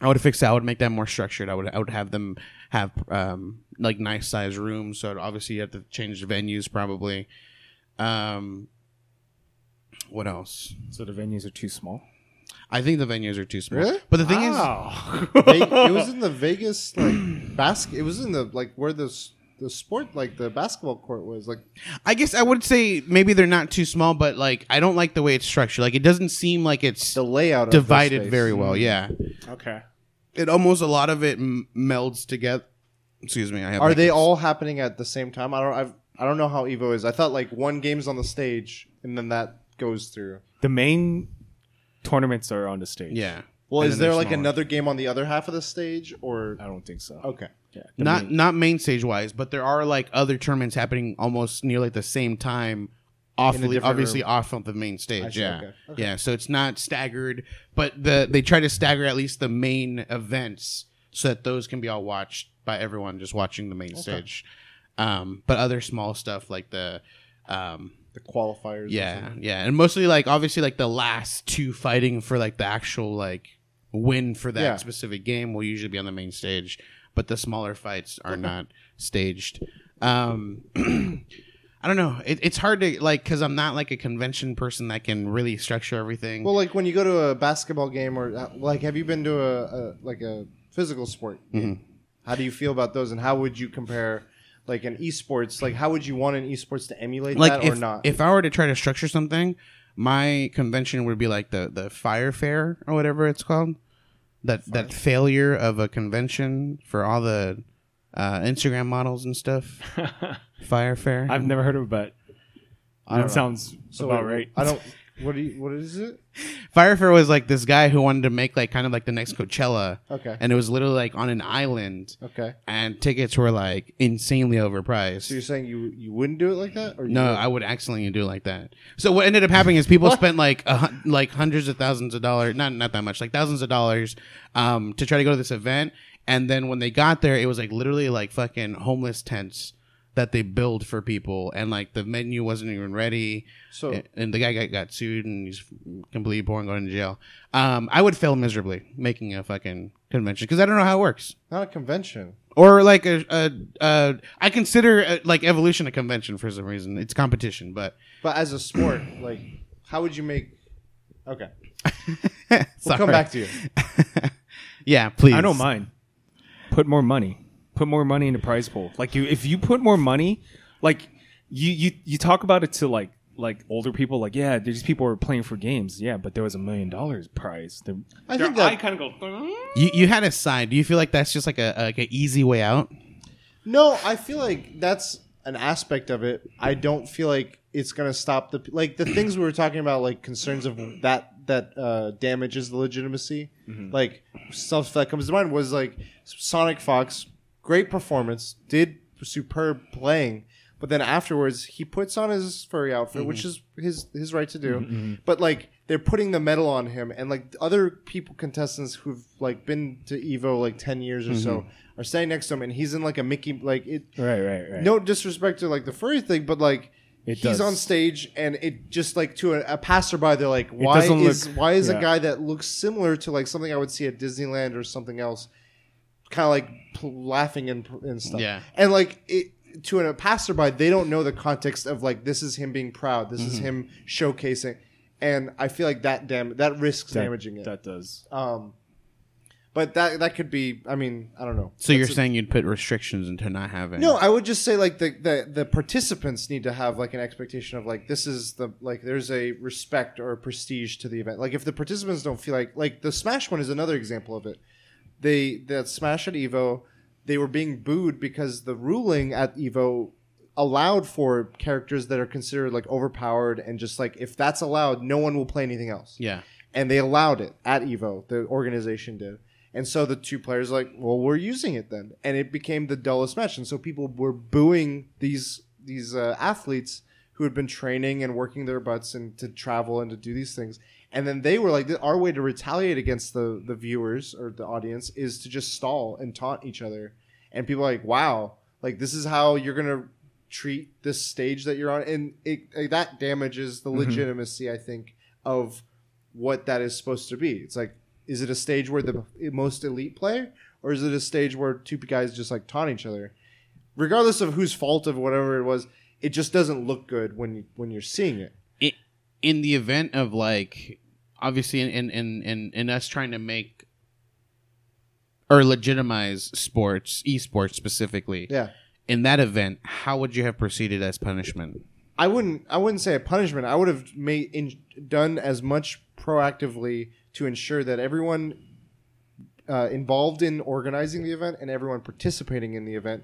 I would fix that. I would make that more structured. I would I would have them have um, like nice size rooms. So obviously you have to change the venues probably. Um, what else? So the venues are too small. I think the venues are too small. Really? But the thing is, Wow. Ve- it was in the Vegas like basket. It was in the like where the s- the sport like the basketball court was like. I guess I would say maybe they're not too small, but like I don't like the way it's structured. Like it doesn't seem like it's The layout of the divided space. very well. Yeah, okay. it almost a lot of it m- melds together. Excuse me. I have Are they this- all happening at the same time? I don't. I've, I don't know how Evo is. I thought like one game's on the stage and then that goes through. The main tournaments are on the stage. Yeah. Well, And is then there they're like smaller. another game on the other half of the stage or? I don't think so. Okay. Yeah. the Not main- not main stage wise, but there are like other tournaments happening almost nearly at the same time. Off, different obviously room. off of the main stage. see, Yeah, okay, okay. yeah. So it's not staggered, but the they try to stagger at least the main events so that those can be all watched by everyone just watching the main stage. Um, but other small stuff like the um, The qualifiers. or Yeah, something. yeah, and mostly like obviously like the last two fighting for like the actual like win for that Yeah. specific game will usually be on the main stage, but the smaller fights are not staged. Um, I don't know. It, it's hard to like because I'm not like a convention person that can really structure everything. Well, like when you go to a basketball game or uh, like, have you been to a, a like a physical sport? game? How do you feel about those, and how would you compare like an esports? Like, how would you want an esports to emulate like that if, or not? if I were to try to structure something, my convention would be like the the fire fair or whatever it's called. That that failure of a convention for all the uh, Instagram models and stuff. fire fair. I've never heard of it, but don't know. that sounds about right. I don't. What do you? What is it? Fire fair was like this guy who wanted to make like kind of like the next Coachella, Okay. and it was literally like on an island, Okay. and tickets were like insanely overpriced. So you're saying you you wouldn't do it like that, or you No, would? I would accidentally do it like that. So what ended up happening is people spent like a, like hundreds of thousands of dollars, not not that much, like thousands of dollars, um, to try to go to this event. And then when they got there, it was like literally like fucking homeless tents that they build for people, and like the menu wasn't even ready. So and, and the guy got, got sued, and he's completely poor and going to jail. Um, I would fail miserably making a fucking convention because I don't know how it works. not a convention. Or like a, a, a I consider uh like evolution a convention for some reason. It's competition, but But as a sport, like, how would you make? Okay, we'll we'll come back to you. yeah, please. I don't mind. Put more money. Put more money in the prize pool. Like you, if you put more money, like you, you, you talk about it to like like older people. Like yeah, these people are playing for games. Yeah, but there was a million dollars prize. The, I their think that- eye kind of go. You you had a side. Do you feel like that's just like a like an easy way out? No, I feel like that's an aspect of it. I don't feel like it's gonna stop the like the things we were talking about, like concerns of that that uh, damages the legitimacy. Like stuff that comes to mind was like Sonic Fox, great performance, did superb playing, but then afterwards he puts on his furry outfit, which mm-hmm. is his his right to do. Mm-hmm, mm-hmm. But like they're putting the medal on him, and like other people contestants who've like been to Evo like ten years or so are standing next to him, and he's in like a Mickey like it Right, right, right. no disrespect to like the furry thing, but like It he's does. on stage and it just like to a, a passerby they're like why is look- why is yeah. a guy that looks similar to like something i would see at disneyland or something else kind of like pl- laughing and, and stuff Yeah. and like it to a passerby they don't know the context of like this is him being proud this Mm-hmm. is him showcasing and i feel like that dam- that risks That- damaging it That does. um but that that could be i mean i don't know So you're That's a- saying you'd put restrictions into not having? no, I would just say like the, the the participants need to have like an expectation of like this is the like there's a respect or prestige to the event. Like if the participants don't feel like like the Smash one is another example of it. They that Smash at Evo, they were being booed because the ruling at Evo allowed for characters that are considered like overpowered and just like if that's allowed, no one will play anything else Yeah. and they allowed it at Evo. The organization did, and so the two players like, well, we're using it then, and it became the dullest match, and so people were booing these these uh, athletes who had been training and working their butts and to travel and to do these things, and then they were like, our way to retaliate against the the viewers or the audience is to just stall and taunt each other, and people are like, wow, like this is how you're gonna treat this stage that you're on, and it, like, that damages the mm-hmm. legitimacy, I think, of what that is supposed to be. It's like, is it a stage where the most elite play, or is it a stage where two guys just like taunt each other? Regardless of whose fault of whatever it was, it just doesn't look good when you, when you're seeing it. In the event of like obviously in in in in, in us trying to make or legitimize sports esports specifically Yeah, in that event how would you have proceeded as punishment I wouldn't I wouldn't say a punishment. I would have made in, done as much proactively to ensure that everyone uh, involved in organizing the event and everyone participating in the event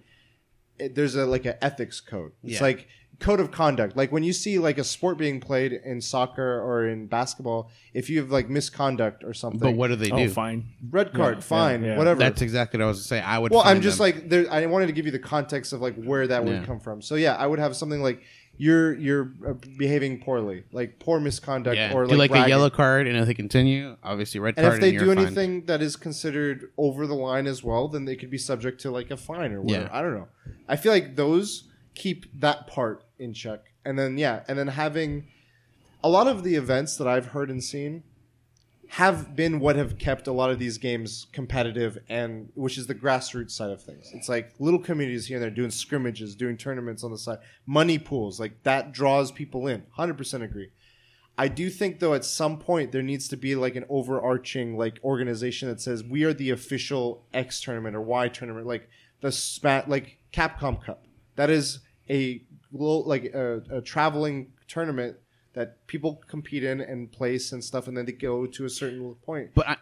it, there's a like an ethics code. It's Yeah. like code of conduct. Like when you see like a sport being played in soccer or in basketball, if you have like misconduct or something, but what do they Oh, do fine. red card, Yeah, fine, yeah, yeah. whatever. that's exactly what i was saying. i would well, I'm fine just them. like there. I wanted to give you the context of like where that would Yeah. come from. So yeah, I would have something like you're you're uh, behaving poorly, like poor misconduct, yeah. or do like a yellow card and if they continue obviously red And card if they do fined. anything that is considered over the line as well, then they could be subject to like a fine or whatever. Yeah. I don't know. I feel like those keep that part in check. And then yeah, and then having a lot of the events that I've heard and seen have been what have kept a lot of these games competitive and which is the grassroots side of things. It's like little communities here and there doing scrimmages, doing tournaments on the side, money pools, like that draws people in. 100% agree. I do think though at some point there needs to be like an overarching like organization that says we are the official X tournament or Y tournament, like the spat like Capcom Cup. That is a like a, a traveling tournament that people compete in and place and stuff, and then they go to a certain point. But I,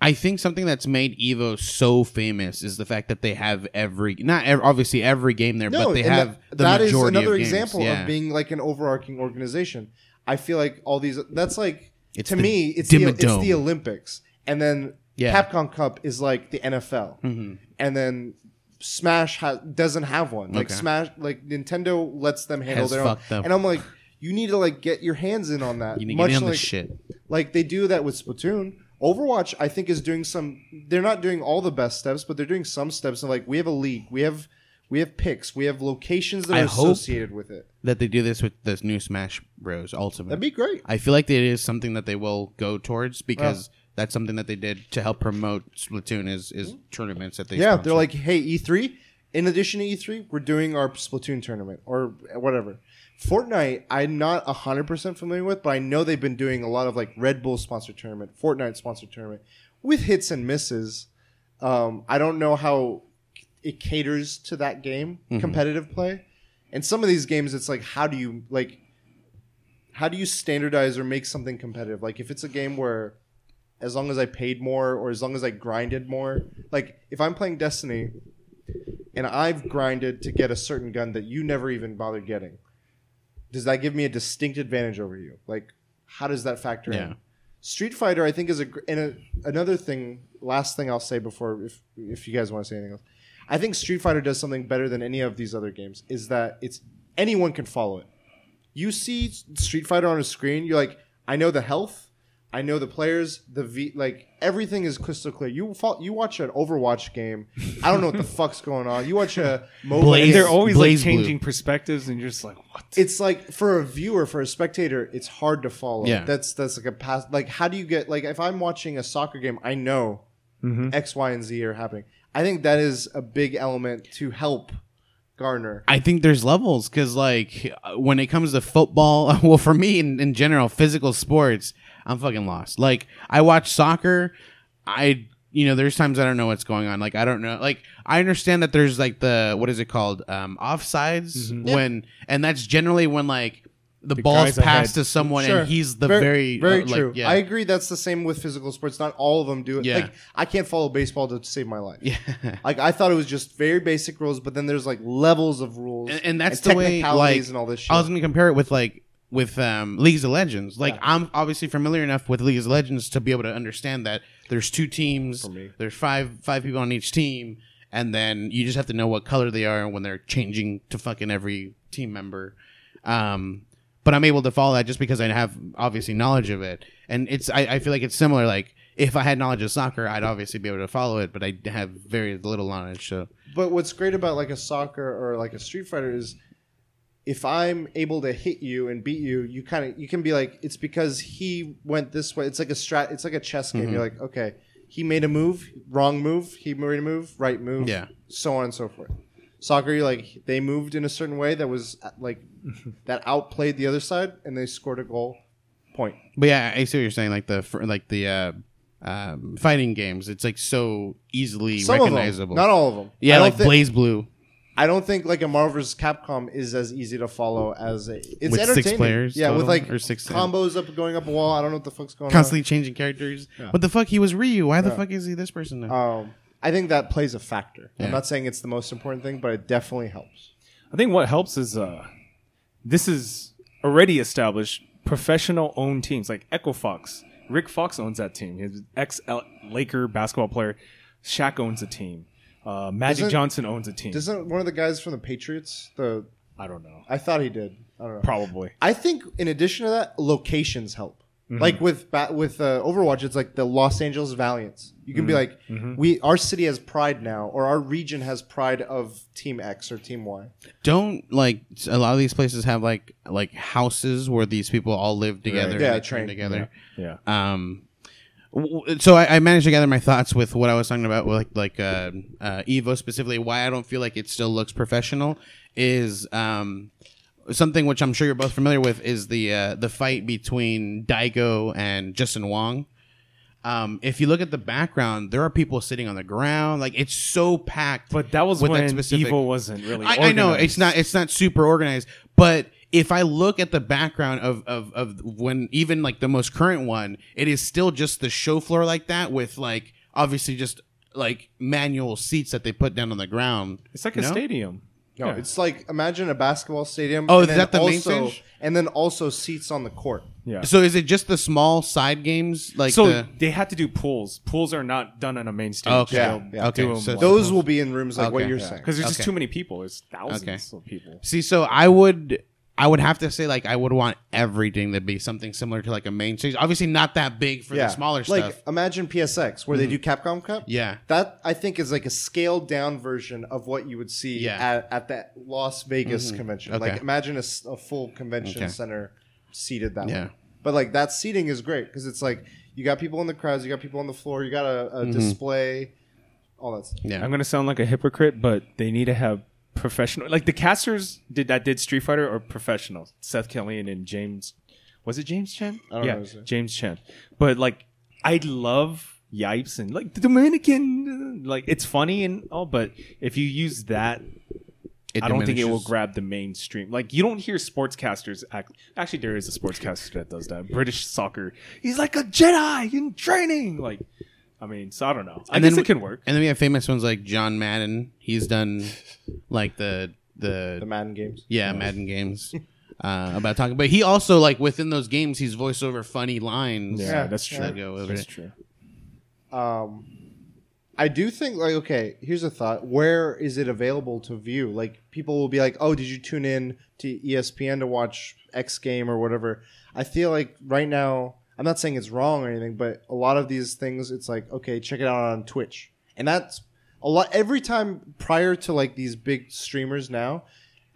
I think something that's made Evo so famous is the fact that they have every not ev- obviously every game there, but they have that- the that is another of example yeah. of being like an overarching organization. I feel like all these that's like It's to me it's the, it's the Olympics, and then Yeah. Capcom Cup is like the NFL, mm-hmm. and then Smash ha- doesn't have one. Like Okay. Smash, like Nintendo lets them handle Has their own, up. and I'm like. You need to like get your hands in on that. You need to much get in on like, shit. like they do that with Splatoon. Overwatch, I think, is doing some. They're not doing all the best steps, but they're doing some steps. And like we have a league, we have we have picks, we have locations that I are associated with it. That they do this with this new Smash Bros. Ultimate. That'd be great. I feel like it is something that they will go towards because that's something that they did to help promote Splatoon is is mm-hmm. tournaments that they Yeah, sponsor. they're like, hey, E3. In addition to E3, we're doing our Splatoon tournament or whatever. Fortnite, I'm not hundred percent familiar with, but I know they've been doing a lot of like Red Bull sponsored tournament, Fortnite sponsored tournament, with hits and misses. Um, I don't know how it caters to that game, competitive play. And some of these games, it's like, how do you like? How do you standardize or make something competitive? Like if it's a game where as long as I paid more or as long as I grinded more. Like if I'm playing Destiny and I've grinded to get a certain gun that you never even bothered getting, does that give me a distinct advantage over you? Like how does that factor Yeah. in? Street Fighter, I think, is a and a, another thing. Last thing I'll say before, if if you guys want to say anything else, I think Street Fighter does something better than any of these other games. Is that it's anyone can follow it. You see Street Fighter on a screen, you're like, I know the health, I know the players, the V, like everything is crystal clear. You fall, you watch an Overwatch game, I don't know what the fuck's going on. You watch a mobile, Blaze- And they're always like BlazBlue. changing perspectives, and you're just like, what? it's like for a viewer, for a spectator, it's hard to follow. Yeah. that's that's like a past. Like, how do you get like if I'm watching a soccer game, I know X, Y, and Z are happening. I think that is a big element to help garner. I think there's levels because, like, uh, when it comes to football, well, for me in, in general, physical sports, I'm fucking lost. Like, I watch soccer, I, you know, there's times I don't know what's going on. Like, I don't know. Like, I understand that there's like the what is it called, um, offsides when, and that's generally when like the, ball's guy's ahead. passed to someone and he's the very, very uh, like, true. yeah, I agree. That's the same with physical sports. Not all of them do it. Yeah. Like I can't follow baseball to save my life. yeah. Like I thought it was just very basic rules, but then there's like levels of rules, and, and that's the way like and all this shit. I was gonna compare it with like with um Leagues of Legends. Like I'm obviously familiar enough with Leagues of Legends to be able to understand that there's two teams, there's five five people on each team, and then you just have to know what color they are when they're changing to fucking every team member. Um but I'm able to follow that just because I have obviously knowledge of it. And it's I, I feel like it's similar like if I had knowledge of soccer, I'd obviously be able to follow it, but I have very little knowledge. So But what's great about like a soccer or like a Street Fighter is if I'm able to hit you and beat you, you kind of you can be like it's because he went this way. It's like a strat. It's like a chess game. You're Mm-hmm. like, okay, he made a move, wrong move. He made a move, right move. Yeah. So on and so forth. Soccer, you're like they moved in a certain way that was uh, like that outplayed the other side, and they scored a goal. Point. But yeah, I see what you're saying. Like the like the uh, um, fighting games, it's like so easily Some recognizable. not all of them. Yeah, like BlazBlue I don't think like a Marvel vs. Capcom is as easy to follow as a. It's With six entertaining. players yeah, with like or six- combos up going up a wall. I don't know what the fuck's going on. constantly changing characters. What the fuck? He was Ryu. Why the Yeah. fuck is he this person now? Um, I think that plays a factor. Yeah. I'm not saying it's the most important thing, but it definitely helps. I think what helps is uh, this is already established professional owned teams like Echo Fox. Rick Fox owns that team. He's ex Laker basketball player. Shaq owns a team. Uh, Magic Doesn't- Johnson owns a team. Doesn't one of the guys from the Patriots? The I don't know. I thought he did. I don't know. Probably. I think in addition to that, locations help. Mm-hmm. Like with ba- with uh, Overwatch, it's like the Los Angeles Valiants. You can be like, Mm-hmm. we our city has pride now, or our region has pride of Team X or Team Y. Don't like a lot of these places have like like houses where these people all live together. Yeah, and train. together. Yeah. Um, w- w- so I, I managed to gather my thoughts with what I was talking about, with like like uh, uh, Evo specifically. Why I don't feel like it still looks professional is um, something which I'm sure you're both familiar with is the uh, the fight between Daigo and Justin Wong. Um, if you look at the background, there are people sitting on the ground. Like it's so packed. But that was when that specific- Evo wasn't really. I, I know it's not it's not super organized, but if I look at the background of, of of when even like the most current one, it is still just the show floor like that with like obviously just like manual seats that they put down on the ground. It's like you a know? stadium. No, Yeah. it's like imagine a basketball stadium. Oh, and is that the main also, stage? And then also seats on the court. Yeah. So is it just the small side games like so the they had to do pools. Pools are not done on a main stage. Okay. Yeah, yeah. Okay, so Those will be in rooms like what you're Yeah. saying. because there's just too many people. There's thousands Okay. of people. See, so I would I would have to say like I would want everything to be something similar to like a main stage. Obviously not that big for the smaller stuff. like stuff. imagine PSX where they mm-hmm. do Capcom Cup. Yeah. that I think is like a scaled down version of what you would see Yeah. at, at that Las Vegas mm-hmm. convention. Okay. Like imagine a, s- a full convention Okay. center seated that Yeah. way. But like that seating is great because it's like you got people in the crowds, you got people on the floor, you got a, a mm-hmm. display, all that stuff. Yeah. I'm gonna sound like a hypocrite, but they need to have professional. Like the casters did that did Street Fighter or professionals. Seth Killian and James. Was it James Chen? I don't yeah, know. James Chen. But like, I love Yipes and like the Dominican. Like it's funny and all, but if you use that It I don't think it will grab the mainstream. Like you don't hear sportscasters act. Actually, there is a sportscaster that does that. British soccer. He's like a Jedi in training. Like, I mean, so I don't know. I And guess then it can work. And then we have famous ones like John Madden. He's done like the the, The Madden games. yeah Madden games uh, about talking, but he also like within those games he's voiced over funny lines. Yeah, Yeah, that's true. that go over That's it. true. Um, I do think like okay, here's a thought: where is it available to view? Like people will be like, "Oh, did you tune in to ESPN to watch X game or whatever?" I feel like right now, I'm not saying it's wrong or anything, but a lot of these things, it's like, okay, check it out on Twitch, and that's a lot. Every time prior to like these big streamers now,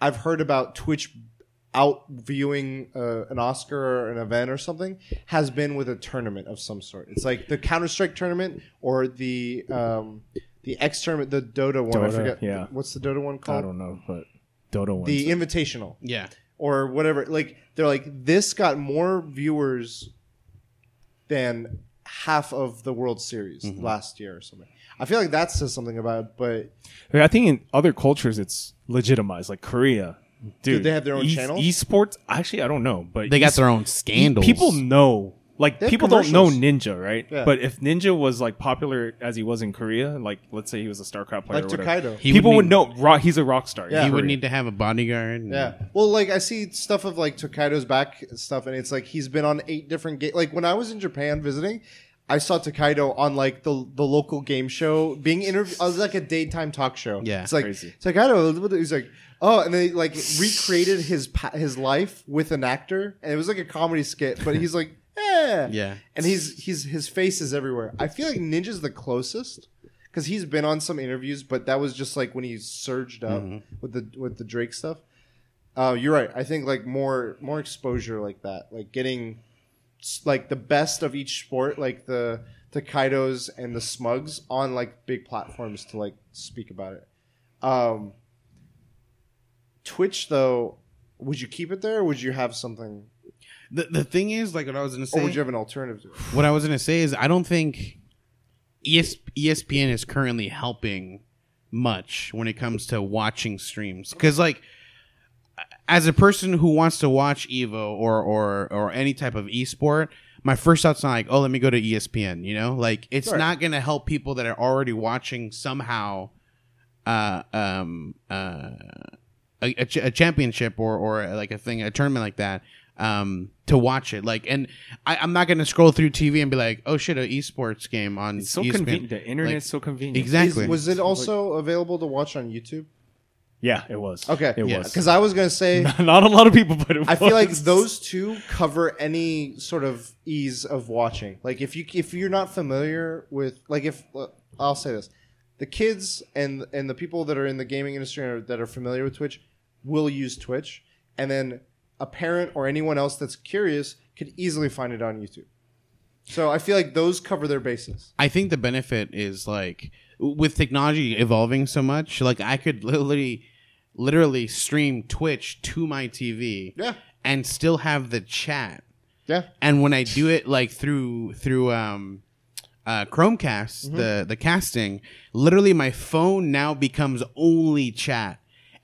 I've heard about Twitch out viewing uh, an Oscar or an event or something has been with a tournament of some sort. It's like the Counter Strike tournament or the um, the X tournament, the Dota one. I forget. yeah. What's the Dota one called? I don't know, but Dodo wins. The. Invitational Yeah. or whatever. Like they're like this got more viewers than half of the World Series Mm-hmm. last year or something. I feel like that says something about it, but I think in other cultures it's legitimized, like Korea. Dude, they have their own e- channels? Esports, actually, I don't know, but They got their own scandals. People know, like They have people don't know commercials. Ninja, right? Yeah. But if Ninja was like popular as he was in Korea, like let's say he was a StarCraft player, like or whatever, Tokido. He people would need- know. Rock, he's a rock star. Yeah. He would need to have a bodyguard. and- Yeah. Well, like I see stuff of like Tokido's back and stuff, and it's like he's been on eight different games. Like when I was in Japan visiting, I saw Tokido on like the the local game show being interviewed. I uh, was like a daytime talk show. Yeah. It's like Crazy. Tokido. He's like, oh, and they like recreated his pa- his life with an actor, and it was like a comedy skit. But he's like, eh. Yeah. And he's he's his face is everywhere. I feel like Ninja's the closest. Because he's been on some interviews, but that was just like when he surged up with the with the Drake stuff. Uh, you're right. I think like more more exposure like that, like getting like the best of each sport, like the the Kaidos and the Smugs on like big platforms to like speak about it. Um, Twitch though, would you keep it there, or would you have something, The the thing is, like what I was gonna say. or would you have an alternative to it? what I was gonna say is, I don't think ES, ESPN is currently helping much when it comes to watching streams. Because like, as a person who wants to watch Evo or or or any type of esport, my first thought's not like, oh, let me go to ESPN. You know, like it's Right. not gonna help people that are already watching somehow. Uh, um, uh, a, a, ch- a championship or or like a thing, a tournament like that, um, to watch it. Like, and I, I'm not gonna scroll through TV and be like, oh shit, an esports game on. It's so ESPN. convenient. The internet's Like, so convenient. Exactly. Is- was it also available to watch on YouTube? Yeah, it was. Okay, it Yeah. was. Because I was gonna say, Not a lot of people, but it I feel like those two cover any sort of ease of watching. Like if you if you're not familiar with like if I'll say this, the kids and and the people that are in the gaming industry or that are familiar with Twitch will use Twitch, and then a parent or anyone else that's curious could easily find it on YouTube. So I feel like those cover their bases. I think the benefit is like with technology evolving so much, like I could literally, literally stream Twitch to my TV Yeah, and still have the chat. yeah. And when I do it like through through um, uh, Chromecast, Mm-hmm. the the casting, literally my phone now becomes only chat.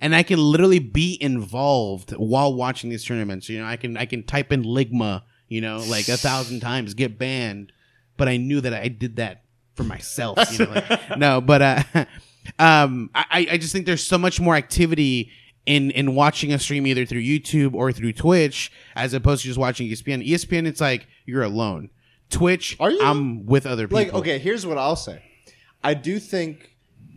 And I can literally be involved while watching these tournaments. You know, I can I can type in Ligma, you know, like a thousand times, get banned, but I knew that I did that for myself. You know, like, no, but uh, um, I I just think there's so much more activity in in watching a stream either through YouTube or through Twitch as opposed to just watching ESPN. ESPN, it's like you're alone. Twitch, Are you? I'm with other people. like okay here's what i'll say i do think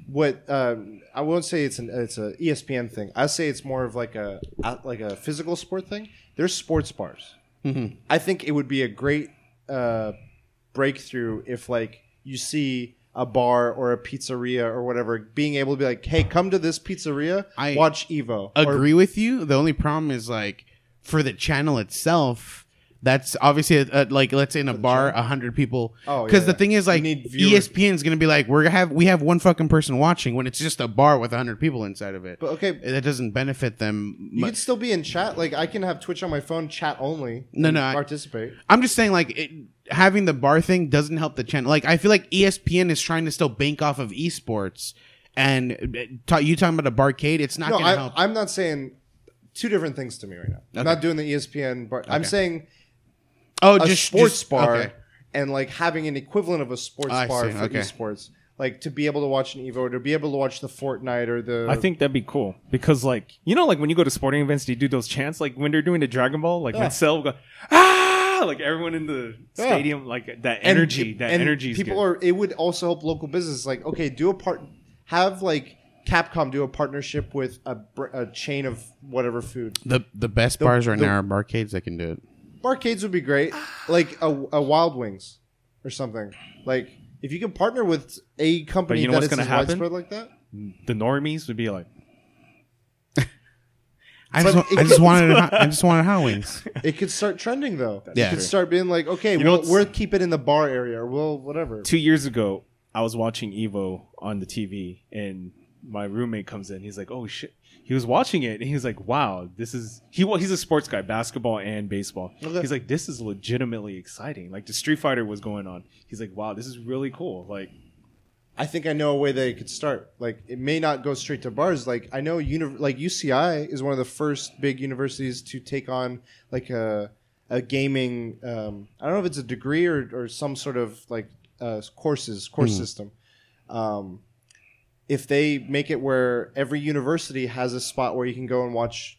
what um, i won't say it's an it's a espn thing i say it's more of like a like a physical sport thing there's sports bars i think it would be a great uh, breakthrough if like you see a bar or a pizzeria or whatever being able to be like hey come to this pizzeria I watch evo or- agree with you. The only problem is like for the channel itself. That's obviously a, a, like let's say in a bar, a hundred people. Oh, yeah, because the yeah. thing is like. ESPN is gonna be like we're gonna have we have one fucking person watching when it's just a bar with a hundred people inside of it. but okay uh, that doesn't benefit them. you could still be in chat like i can have twitch on my phone chat only No, and no, participate I'm just saying, like, it, having the bar thing doesn't help the channel. Like, I feel like ESPN is trying to still bank off of esports, and uh, ta- you talking about a barcade, it's not no, going to I, help. I'm not saying two different things to me right now. I'm not doing the ESPN bar. I'm saying oh, a just sports just- bar okay. and like having an equivalent of a sports I bar see, for okay. esports. Like to be able to watch an Evo or to be able to watch the Fortnite or the I think that'd be cool because, like, you know, like when you go to sporting events, do you do those chants like when they're doing the Dragon Ball, like Yeah. when Cell go ah, like everyone in the Yeah. stadium, like that and- energy, that and energy. People good. are. It would also help local business. Like okay, do a part. Have like Capcom do a partnership with a, a chain of whatever food. The the best bars right the- now are barcades that can do it. Barcades would be great, like a, a Wild Wings or something. Like if you can partner with a company you know that what's is gonna as happen? widespread like that. The normies would be like, I just, But wa- I it- just wanted hot- I just wanted hot wings. It could start trending though. Yeah. It could start being like, okay, You know we'll, what's- we'll keep it in the bar area, or we'll whatever. two years ago, I was watching Evo on the TV, and my roommate comes in. He's like, "Oh shit!" He was watching it, and he was like, "Wow, this is he." Well, he's a sports guy, basketball and baseball. Okay. He's like, "This is legitimately exciting." Like the Street Fighter was going on. He's like, "Wow, this is really cool." Like, I think I know a way that it could start. Like it may not go straight to bars. Like I know, uni- like UCI is one of the first big universities to take on like a a gaming. Um, I don't know if it's a degree or, or some sort of like uh, courses course system. Um, if they make it where every university has a spot where you can go and watch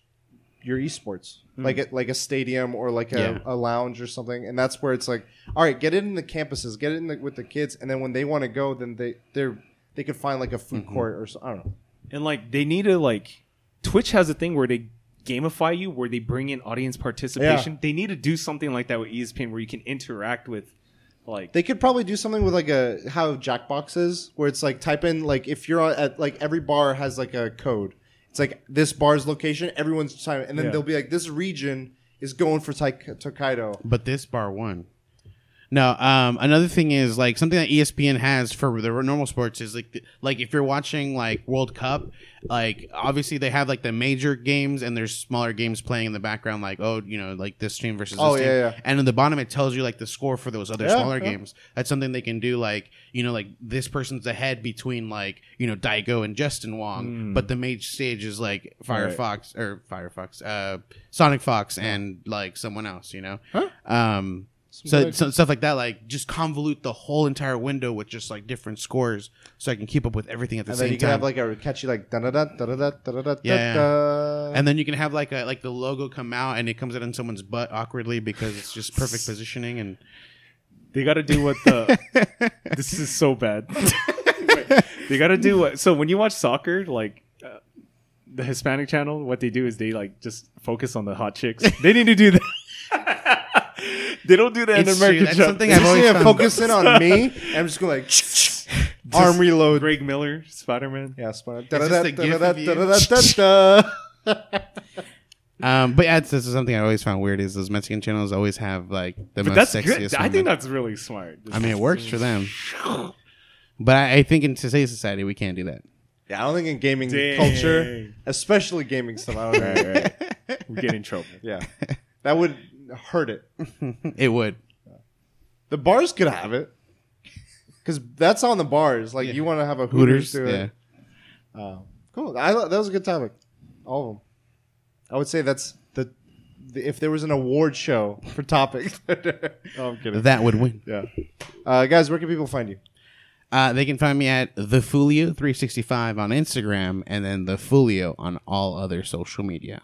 your esports, mm-hmm. like a, like a stadium or like a, Yeah. a lounge or something, and that's where it's like, all right, get it in the campuses, get it in the, with the kids, and then when they want to go, then they they're they could find like a food mm-hmm. court or so, I don't know. and like they need to like Twitch has a thing where they gamify you, where they bring in audience participation. They need to do something like that with ESPN, where you can interact with like They could probably do something with like a how Jackbox is, where it's like type in like if you're at like every bar has like a code. It's like this bar's location, everyone's time, and then Yeah. they'll be like this region is going for Tai- Tokido. But this bar won. No, um, another thing is like something that ESPN has for the normal sports is like like if you're watching like World Cup, like obviously they have like the major games and there's smaller games playing in the background, like oh you know like this team versus this Oh, team, yeah, yeah. and in the bottom it tells you like the score for those other Yeah, smaller yeah. games. That's something they can do, like you know like this person's ahead between like you know Daigo and Justin Wong, but the main stage is like Firefox or Firefox, uh, SonicFox and like someone else, you know. Huh? Um, so, so stuff like that, like just convolute the whole entire window with just like different scores, so I can keep up with everything at the And same then you can have like a catchy like da da da da da da da Yeah, da. and then you can have like a like the logo come out and it comes out in someone's butt awkwardly because it's just perfect positioning and They got to do what the. this is so bad. they got to do what. So when you watch soccer, like uh, the Hispanic channel, what they do is they like just focus on the hot chicks. they need to do that. they don't do that in the It's true. American That's channel. something I've just always gonna found- focus in on me. I'm just going like arm reload. Greg Miller, Spider Man. Yeah, Spider. just a gif of you. Um, but yeah, this is something I always found weird is those Mexican channels always have like the But most that's sexiest. good. I women. think that's really smart. I mean, it works for them. But I, I think in today's society we can't do that. Yeah, I don't think in gaming Dang. culture, especially gaming stuff, I don't know. Right, right. We get in trouble. Yeah, that would hurt it. It would. The bars could have it because that's on the bars. Like you want to have a Hooters, Hooters, yeah. it. Uh, cool. I, that was a good topic. All of them. I would say that's the, the if there was an award show for topics. oh, I'm kidding. That would win. Yeah. Uh, guys, where can people find you? Uh, they can find me at the Fulio three sixty five on Instagram, and then the Fulio on all other social media.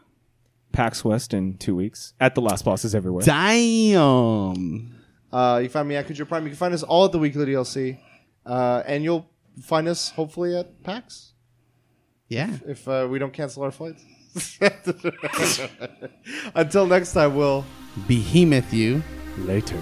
PAX West in two weeks at the Last Bosses everywhere. Damn. Uh, you find me at Kujo Prime. You can find us all at the Weekly DLC, uh, and you'll find us hopefully at PAX Yeah. if uh, we don't cancel our flights. Until next time, we'll. Behemoth you. Later.